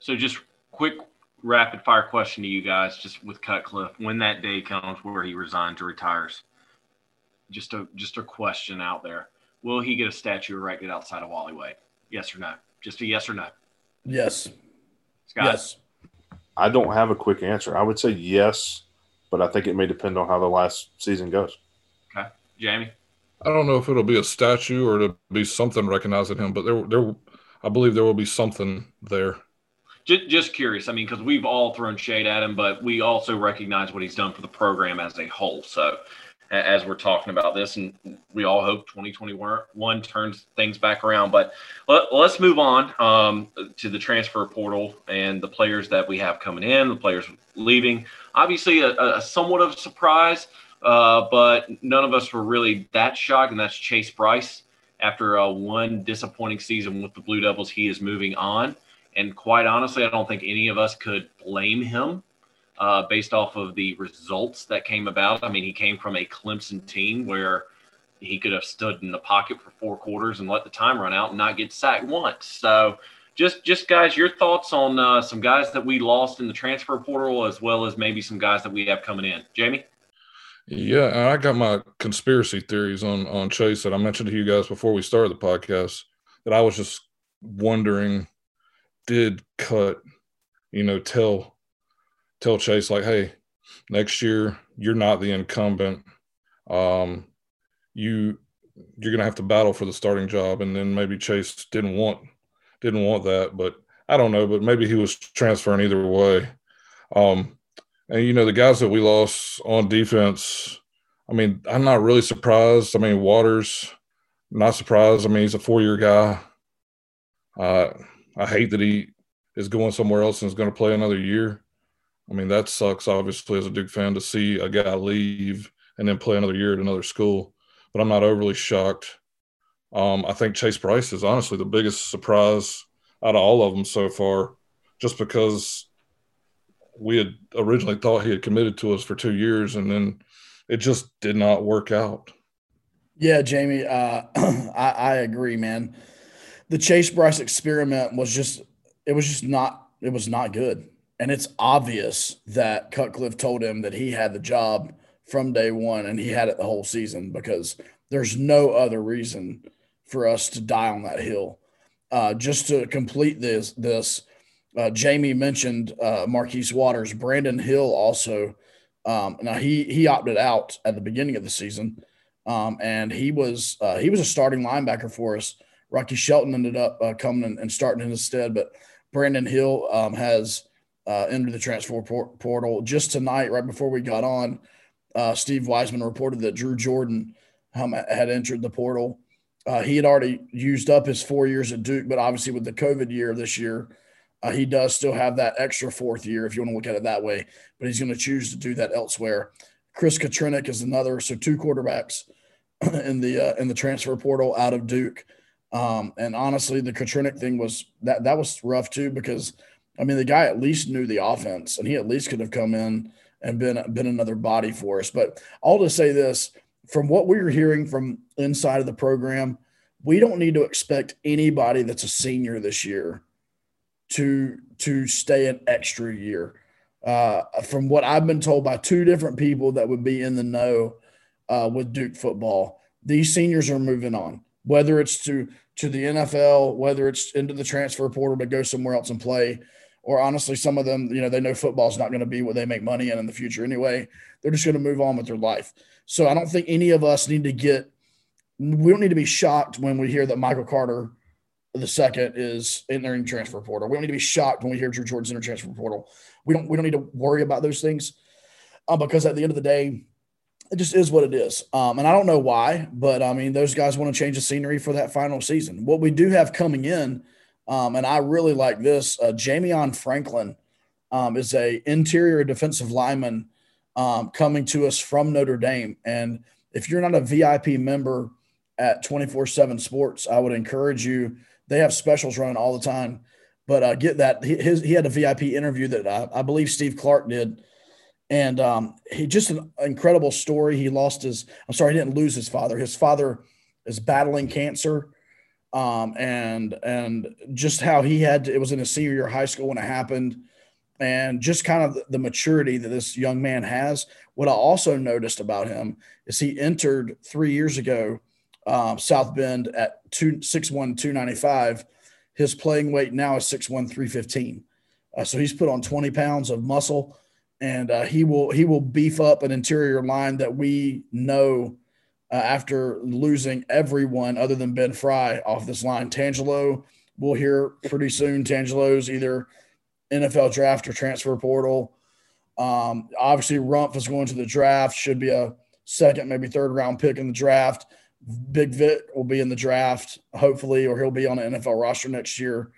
So, just quick rapid fire question to you guys, just with Cutcliffe, when that day comes where he resigns or retires. Just a just a question out there. Will he get a statue erected outside of Wally Wade? Yes or no? Just a yes or no. Yes. Scott? Yes. I don't have a quick answer. I would say yes, but I think it may depend on how the last season goes. Okay. Jamie? I don't know if it'll be a statue or to be something recognizing him, but there there I believe there will be something there. Just, just curious. I mean, because we've all thrown shade at him, but we also recognize what he's done for the program as a whole. So, as we're talking about this, and we all hope 2021 turns things back around. But let, us move on um, to the transfer portal and the players that we have coming in, the players leaving. Obviously, a, a somewhat of a surprise, uh, but none of us were really that shocked, and that's Chase Brice. After a one disappointing season with the Blue Devils, he is moving on. And quite honestly, I don't think any of us could blame him. uh, based off of the results that came about. I mean, he came from a Clemson team where he could have stood in the pocket for four quarters and let the time run out and not get sacked once. So, just just guys, your thoughts on uh, some guys that we lost in the transfer portal, as well as maybe some guys that we have coming in. Jamie. Yeah, I got my conspiracy theories on on Chase that I mentioned to you guys before we started the podcast. That I was just wondering, did cut, you know, tell tell Chase like, hey, next year you're not the incumbent. Um, you you're gonna have to battle for the starting job, and then maybe Chase didn't want didn't want that, but I don't know, but maybe he was transferring either way. Um, and you know the guys that we lost on defense. I mean, I'm not really surprised. I mean, Waters, not surprised. I mean, he's a four year guy. Uh, I hate that he is going somewhere else and is going to play another year. I mean, that sucks, obviously, as a Duke fan to see a guy leave and then play another year at another school. But I'm not overly shocked. Um, I think Chase Brice is honestly the biggest surprise out of all of them so far, just because we had originally thought he had committed to us for two years and then it just did not work out. Yeah, Jamie, uh, I, I agree, man. The Chase Brice experiment was just, it was just not, it was not good. And it's obvious that Cutcliffe told him that he had the job from day one and he had it the whole season because there's no other reason for us to die on that hill. Uh, just to complete this, this uh, Jamie mentioned uh, Marquis Waters. Brandon Hill also. Um, now he he opted out at the beginning of the season, um, and he was uh, he was a starting linebacker for us. Rocky Shelton ended up uh, coming and starting in his stead, but Brandon Hill um, has uh, entered the transfer portal just tonight, right before we got on. Uh, Steve Wiseman reported that Drew Jordan um, had entered the portal. Uh, he had already used up his four years at Duke, but obviously with the COVID year this year, uh, he does still have that extra fourth year, if you want to look at it that way, but he's going to choose to do that elsewhere. Chris Katrenick is another, so two quarterbacks in the uh, in the transfer portal out of Duke. Um, and honestly, the Katrenick thing was that that was rough too because I mean, the guy at least knew the offense, and he at least could have come in and been been another body for us. But all to say this, from what we were hearing from inside of the program, we don't need to expect anybody that's a senior this year to to stay an extra year. Uh, from what I've been told by two different people that would be in the know uh, with Duke football, these seniors are moving on. Whether it's to to the NFL, whether it's into the transfer portal to go somewhere else and play, or honestly, some of them, you know, they know football's not going to be what they make money in in the future anyway. They're just going to move on with their life. So I don't think any of us need to get, we don't need to be shocked when we hear that Michael Carter the second is entering transfer portal. We don't need to be shocked when we hear Drew Jordan's enter transfer portal. We don't we don't need to worry about those things uh, because at the end of the day, it just is what it is. Um, and I don't know why, but I mean, those guys want to change the scenery for that final season. What we do have coming in um, and I really like this. Uh, Jamion Franklin um, is a interior defensive lineman um, coming to us from Notre Dame. And if you're not a VIP member at 24 7 Sports, I would encourage you. They have specials running all the time. But uh, get that. He, his, he had a VIP interview that I, I believe Steve Clark did. And um, he just an incredible story. He lost his, I'm sorry, he didn't lose his father. His father is battling cancer um, and and just how he had to, it was in his senior year high school when it happened, and just kind of the maturity that this young man has. What I also noticed about him is he entered three years ago um, South Bend at two six one two ninety five. His playing weight now is six one three fifteen. Uh, so he's put on 20 pounds of muscle and uh, he will he will beef up an interior line that we know uh, after losing everyone other than Ben Fry off this line. Tangelo, we'll hear pretty soon. Tangelo's either NFL draft or transfer portal. Um, obviously, Rumph is going to the draft, should be a second, maybe third round pick in the draft. Big Vic will be in the draft, hopefully, or he'll be on an NFL roster next year.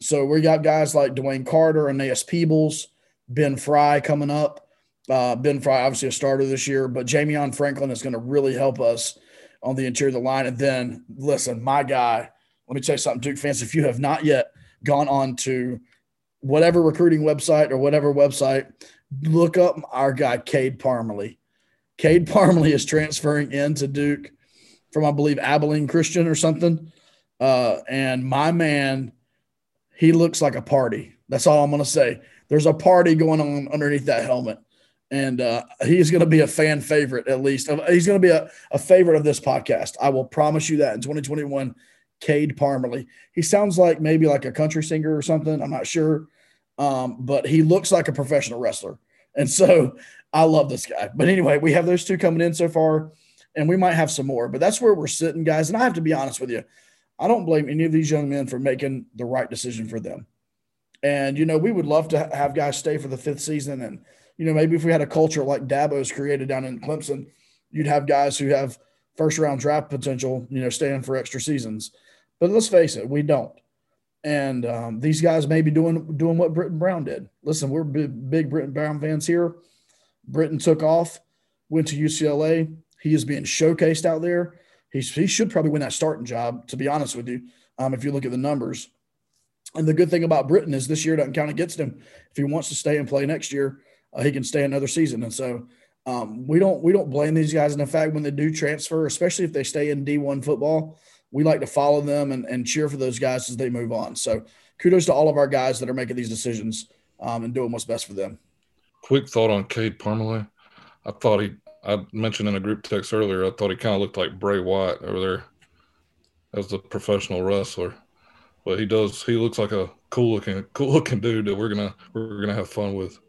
So we got guys like DeWayne Carter, and Aeneas Peebles, Ben Fry coming up. Uh, ben Fry, obviously a starter this year, but Jamion Franklin is going to really help us on the interior of the line. And then, listen, my guy, let me tell you something, Duke fans, if you have not yet gone on to whatever recruiting website or whatever website look up our guy Cade Parmalee. Cade Parmalee is transferring into Duke from I believe Abilene Christian or something. Uh, and my man, he looks like a party. That's all I'm going to say. There's a party going on underneath that helmet. And uh, he's going to be a fan favorite, at least. He's going to be a, a favorite of this podcast. I will promise you that in 2021, Cade Parmalee. He sounds like maybe like a country singer or something. I'm not sure. Um, but he looks like a professional wrestler. And so I love this guy. But anyway, we have those two coming in so far, and we might have some more. But that's where we're sitting, guys. And I have to be honest with you. I don't blame any of these young men for making the right decision for them. And, you know, we would love to have guys stay for the fifth season. And, you know, maybe if we had a culture like Dabo's created down in Clemson, you'd have guys who have first round draft potential, you know, staying for extra seasons. But let's face it, we don't. And um, these guys may be doing doing what Brittain Brown did. Listen, we're big, big Brittain Brown fans here. Brittain took off, went to UCLA. He is being showcased out there. He's, he should probably win that starting job, to be honest with you, um, if you look at the numbers. And the good thing about Brittain is this year doesn't count against him. If he wants to stay and play next year, uh, he can stay another season. And so um, we don't we don't blame these guys. And in fact, when they do transfer, especially if they stay in D1 football, we like to follow them and, and cheer for those guys as they move on. So kudos to all of our guys that are making these decisions um, and doing what's best for them. Quick thought on Cade Parmalee. I thought he, I mentioned in a group text earlier, I thought he kind of looked like Bray Wyatt over there as a professional wrestler. But he does, he looks like a cool looking, cool looking dude that we're to, we're to have fun with.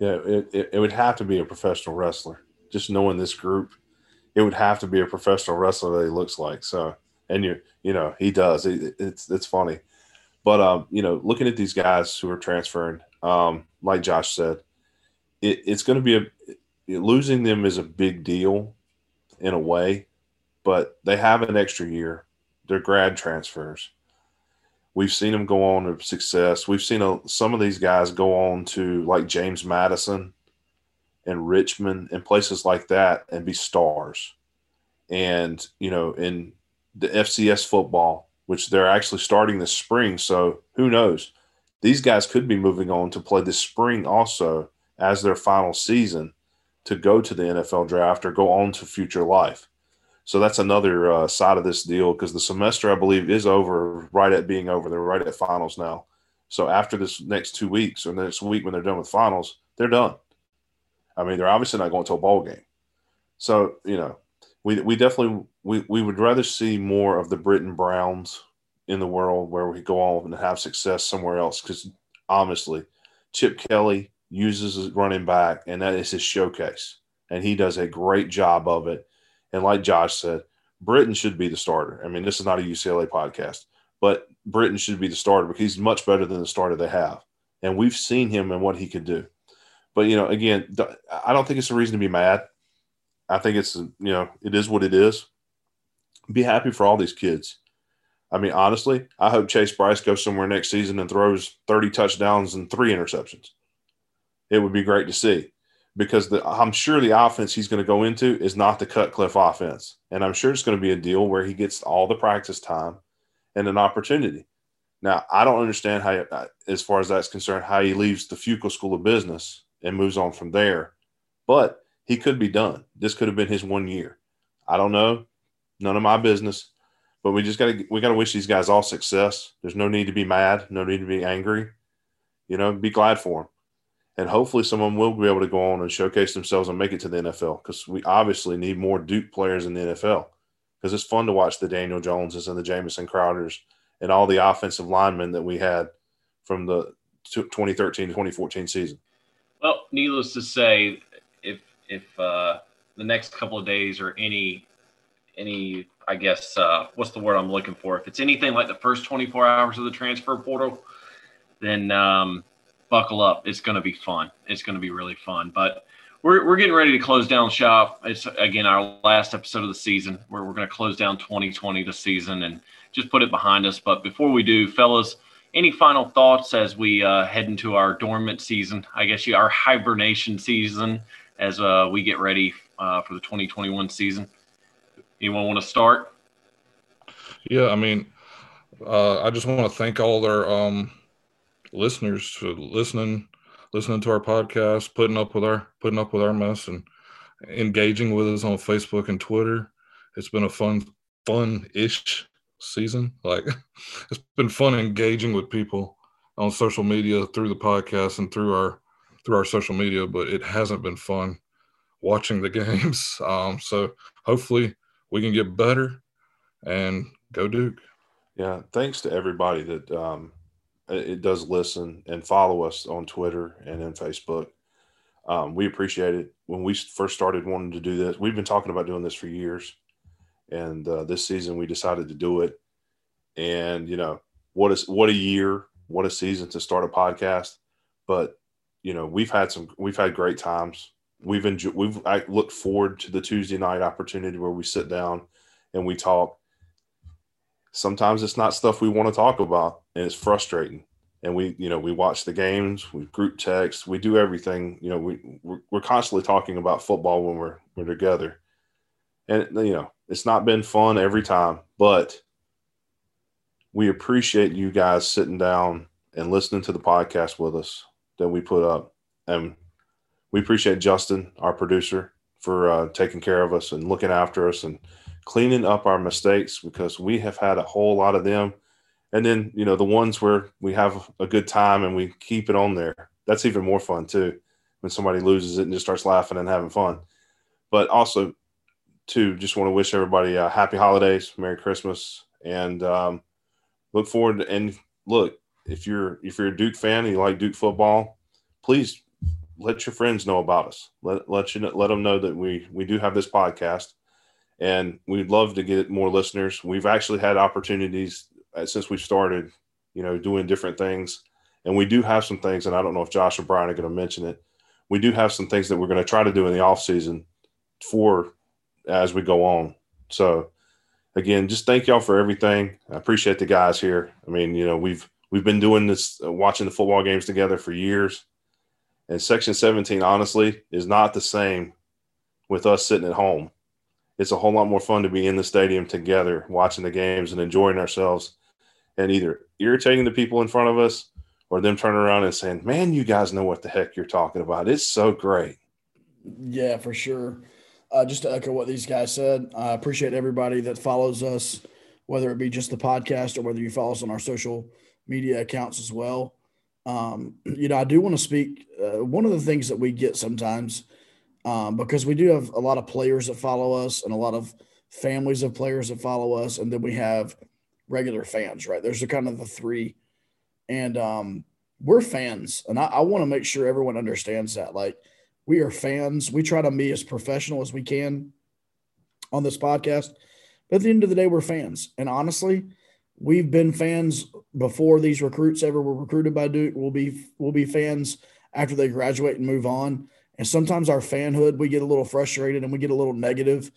Yeah, it, it, it would have to be a professional wrestler. Just knowing this group, it would have to be a professional wrestler that he looks like. So, and you you know he does. It, it's it's funny, but um, you know, looking at these guys who are transferring, um, like Josh said, it, it's going to be a losing them is a big deal in a way, but they have an extra year. They're grad transfers. We've seen them go on to success. We've seen a, some of these guys go on to like James Madison and Richmond and places like that and be stars. And you know, in the FCS football, which they're actually starting this spring. So who knows? These guys could be moving on to play this spring also as their final season to go to the NFL draft or go on to future life. So that's another uh, side of this deal because the semester, I believe, is over right at being over. They're right at finals now. So after this next two weeks or next week when they're done with finals, they're done. I mean, they're obviously not going to a bowl game. So, you know, we, we definitely we, we would rather see more of the Brittain Browns in the world where we go on and have success somewhere else. Because honestly, Chip Kelly uses his running back, and that is his showcase, and he does a great job of it. And like Josh said, Brittain should be the starter. I mean, this is not a UCLA podcast, but Brittain should be the starter because he's much better than the starter they have, and we've seen him and what he could do. But you know, again, I don't think it's a reason to be mad. I think it's you know it is what it is. Be happy for all these kids. I mean, honestly, I hope Chase Brice goes somewhere next season and throws 30 touchdowns and three interceptions. It would be great to see because the, I'm sure the offense he's going to go into is not the Cutcliffe offense. And I'm sure it's going to be a deal where he gets all the practice time and an opportunity. Now, I don't understand how, uh, as far as that's concerned, how he leaves the Fuqua School of Business and moves on from there. But he could be done. This could have been his one year. I don't know. None of my business. But we just got to we got to wish these guys all success. There's no need to be mad, no need to be angry. You know, be glad for them. And hopefully someone will be able to go on and showcase themselves and make it to the NFL because we obviously need more Duke players in the NFL because it's fun to watch the Daniel Joneses and the Jamison Crowders and all the offensive linemen that we had from the 2013 to 2014 season. Well, needless to say, if uh, the next couple of days or any any I guess uh, what's the word I'm looking for? If it's anything like the first 24 hours of the transfer portal, then um, buckle up. It's going to be fun. It's going to be really fun. But we're, we're getting ready to close down shop. It's again our last episode of the season where we're going to close down 2020 the season and just put it behind us. But before we do, fellas, any final thoughts as we uh, head into our dormant season? I guess you, our hibernation season as uh, we get ready uh, for the 2021 season. Anyone want to start? Yeah, I mean, uh, I just want to thank all their um, listeners for listening. listening to our podcast, putting up with our putting up with our mess, and engaging with us on Facebook and Twitter. It's been a fun, fun-ish season. Like it's been fun engaging with people on social media through the podcast and through our through our social media, but it hasn't been fun watching the games. Um, so hopefully we can get better and go Duke. Yeah, thanks to everybody that um, it does listen and follow us on Twitter and in Facebook. Um, we appreciate it. When we first started wanting to do this, we've been talking about doing this for years, and uh, this season we decided to do it. And you know what is what a year, what a season to start a podcast. But you know we've had some, we've had great times. We've enjoyed, we've I look forward to the Tuesday night opportunity where we sit down and we talk sometimes it's not stuff we want to talk about and it's frustrating. And we you know we watch the games we group text we do everything you know we we're, constantly talking about football when we're we're together. And you know it's not been fun every time but we appreciate you guys sitting down and listening to the podcast with us that we put up. And we appreciate justin our producer for uh, taking care of us and looking after us and cleaning up our mistakes because we have had a whole lot of them. And then, you know, the ones where we have a good time and we keep it on there. That's even more fun too when somebody loses it and just starts laughing and having fun. But also, too, just want to wish everybody a happy holidays, Merry Christmas, and um, look forward. To, and look, if you're if you're a Duke fan and you like Duke football, please let your friends know about us. Let let you let them know that we we do have this podcast and we'd love to get more listeners. We've actually had opportunities uh, since we started, you know, doing different things, and we do have some things. And I don't know if Josh or Brian are going to mention it. We do have some things that we're going to try to do in the off season for as we go on. So, again, just thank y'all for everything. I appreciate the guys here. I mean, you know, we've we've been doing this, uh, watching the football games together for years. And Section 17, honestly, is not the same with us sitting at home it's a whole lot more fun to be in the stadium together, watching the games and enjoying ourselves, and either irritating the people in front of us or them turning around and saying, "Man, you guys know what the heck you're talking about. It's so great." Yeah, for sure. Uh, just to echo what these guys said, I appreciate everybody that follows us, whether it be just the podcast or whether you follow us on our social media accounts as well. Um, you know, I do want to speak. Uh, one of the things that we get sometimes um, because we do have a lot of players that follow us and a lot of families of players that follow us, and then we have regular fans, right? There's a kind of the three, and um, we're fans, and I, I want to make sure everyone understands that. Like, we are fans. We try to be as professional as we can on this podcast, but at the end of the day, we're fans, and honestly. We've been fans before these recruits ever were recruited by Duke. We'll be we'll be fans after they graduate and move on. And sometimes our fanhood, we get a little frustrated and we get a little negative,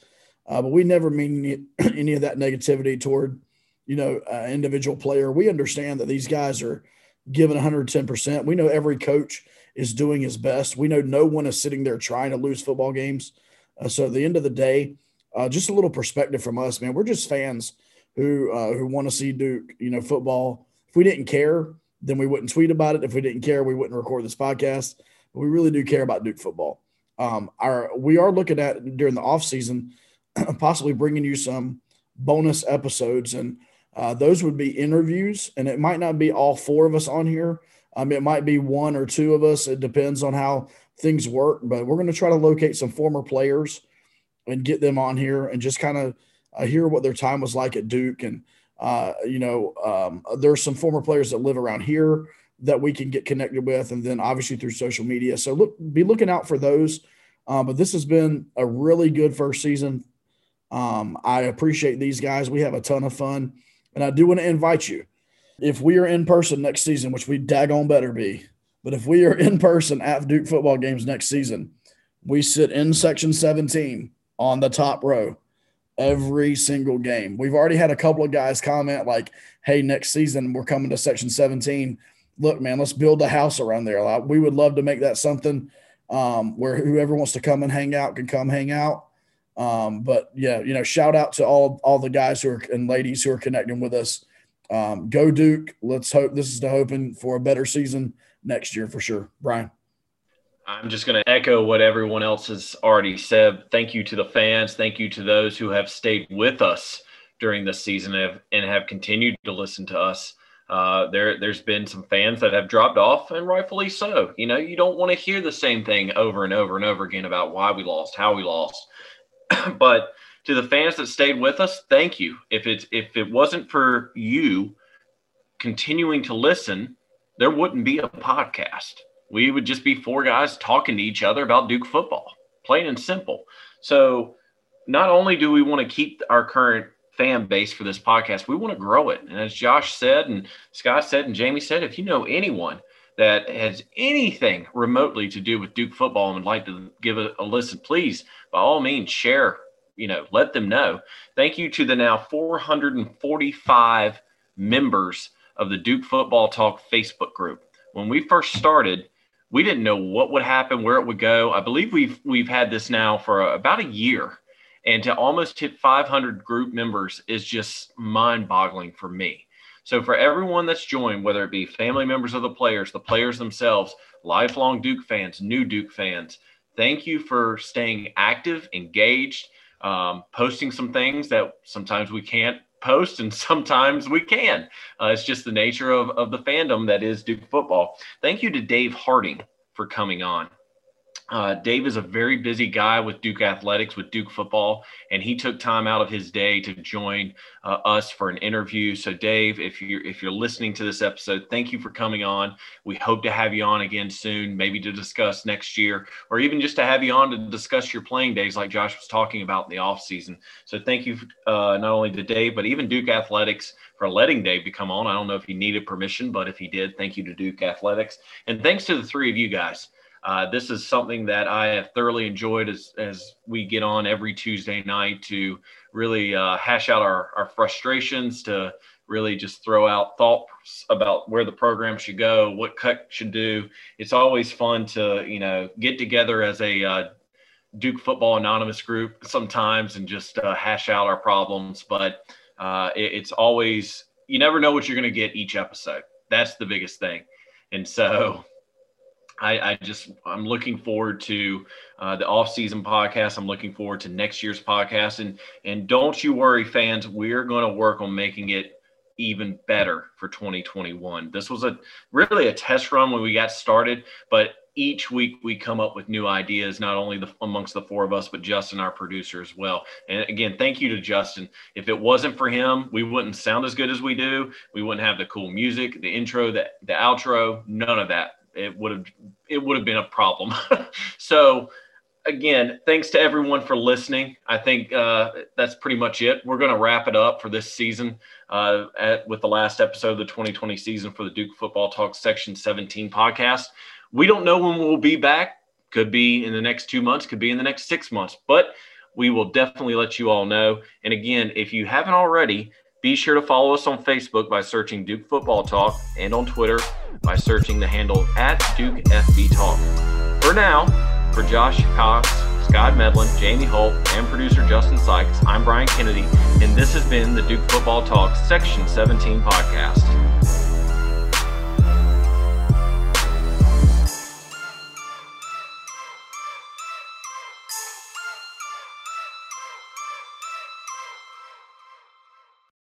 uh, but we never mean any, any, of that negativity toward, you know, uh, individual player. We understand that these guys are given 110%. We know every coach is doing his best. We know no one is sitting there trying to lose football games. Uh, so at the end of the day, uh, just a little perspective from us, man. We're just fans who uh, who want to see Duke, you know, football. If we didn't care, then we wouldn't tweet about it. If we didn't care, we wouldn't record this podcast we really do care about Duke football. Um, our we are looking at during the off season, possibly bringing you some bonus episodes, and uh, those would be interviews, and it might not be all four of us on here. Um, it might be one or two of us. It depends on how things work, but we're going to try to locate some former players and get them on here and just kind of uh, hear what their time was like at Duke. And uh, you know, um, there's some former players that live around here that we can get connected with, and then obviously through social media. So look, be looking out for those. Um, but this has been a really good first season. Um, I appreciate these guys. We have a ton of fun, and I do want to invite you. If we are in person next season, which we daggone better be, but if we are in person at Duke football games next season, we sit in section 17 on the top row every single game. We've already had a couple of guys comment like, "Hey, next season we're coming to section 17." look, man, let's build a house around there. We would love to make that something um, where whoever wants to come and hang out can come hang out. Um, but yeah, you know, shout out to all all the guys who are and ladies who are connecting with us. Um, go Duke. Let's hope this is the hoping for a better season next year for sure. Brian. I'm just going to echo what everyone else has already said. Thank you to the fans. Thank you to those who have stayed with us during this season and have continued to listen to us. Uh, there, there's been some fans that have dropped off, and rightfully so. You know, you don't want to hear the same thing over and over and over again about why we lost, how we lost. but to the fans that stayed with us, thank you. If it's if it wasn't for you continuing to listen, there wouldn't be a podcast we would just be four guys talking to each other about Duke football, plain and simple. So, not only do we want to keep our current fan base for this podcast, we want to grow it. And as Josh said, and Scott said, and Jamie said, if you know anyone that has anything remotely to do with Duke football and would like to give a, a listen, please, by all means, share, you know, let them know. Thank you to the now 445 members of the Duke Football Talk Facebook group. When we first started, we didn't know what would happen, where it would go. I believe we've we've had this now for a, about a year, and to almost hit 500 group members is just mind-boggling for me. So for everyone that's joined, whether it be family members of the players, the players themselves, lifelong Duke fans, new Duke fans, thank you for staying active, engaged, um, posting some things that sometimes we can't post and sometimes we can. Uh, it's just the nature of, of the fandom that is Duke football. Thank you to Dave Harding for coming on. Uh, Dave is a very busy guy with Duke athletics, with Duke football, and he took time out of his day to join uh, us for an interview. So, Dave, if you're if you're listening to this episode, thank you for coming on. We hope to have you on again soon, maybe to discuss next year, or even just to have you on to discuss your playing days, like Josh was talking about in the off season. So, thank you uh, not only to Dave, but even Duke athletics for letting Dave to come on. I don't know if he needed permission, but if he did, thank you to Duke athletics, and thanks to the three of you guys. Uh, this is something that I have thoroughly enjoyed as, as we get on every Tuesday night to really uh, hash out our, our frustrations, to really just throw out thoughts about where the program should go, what cut should do. It's always fun to, you know, get together as a uh, Duke Football Anonymous group sometimes and just uh, hash out our problems. But uh, it, it's always, you never know what you're going to get each episode. That's the biggest thing. And so, I, I, just I'm looking forward to uh, the off-season podcast. I'm looking forward to next year's podcast, and and don't you worry, fans. We're going to work on making it even better for 2021. This was a really a test run when we got started, but each week we come up with new ideas, not only the, amongst the four of us, but Justin, our producer, as well. And again, thank you to Justin. If it wasn't for him, we wouldn't sound as good as we do. We wouldn't have the cool music, the intro, the, the outro, none of that it would have it would have been a problem. so again, thanks to everyone for listening. I think uh, that's pretty much it. We're going to wrap it up for this season uh, at, with the last episode of the 2020 season for the Duke Football Talk Section 17 podcast. We don't know when we'll be back. Could be in the next two months, could be in the next six months, but we will definitely let you all know. And again, if you haven't already, be sure to follow us on Facebook by searching Duke Football Talk and on Twitter by searching the handle at Duke FB Talk. For now, for Josh Cox, Scott Medlin, Jamie Holt, and producer Justin Sykes, I'm Brian Kennedy, and this has been the Duke Football Talk Section 17 podcast.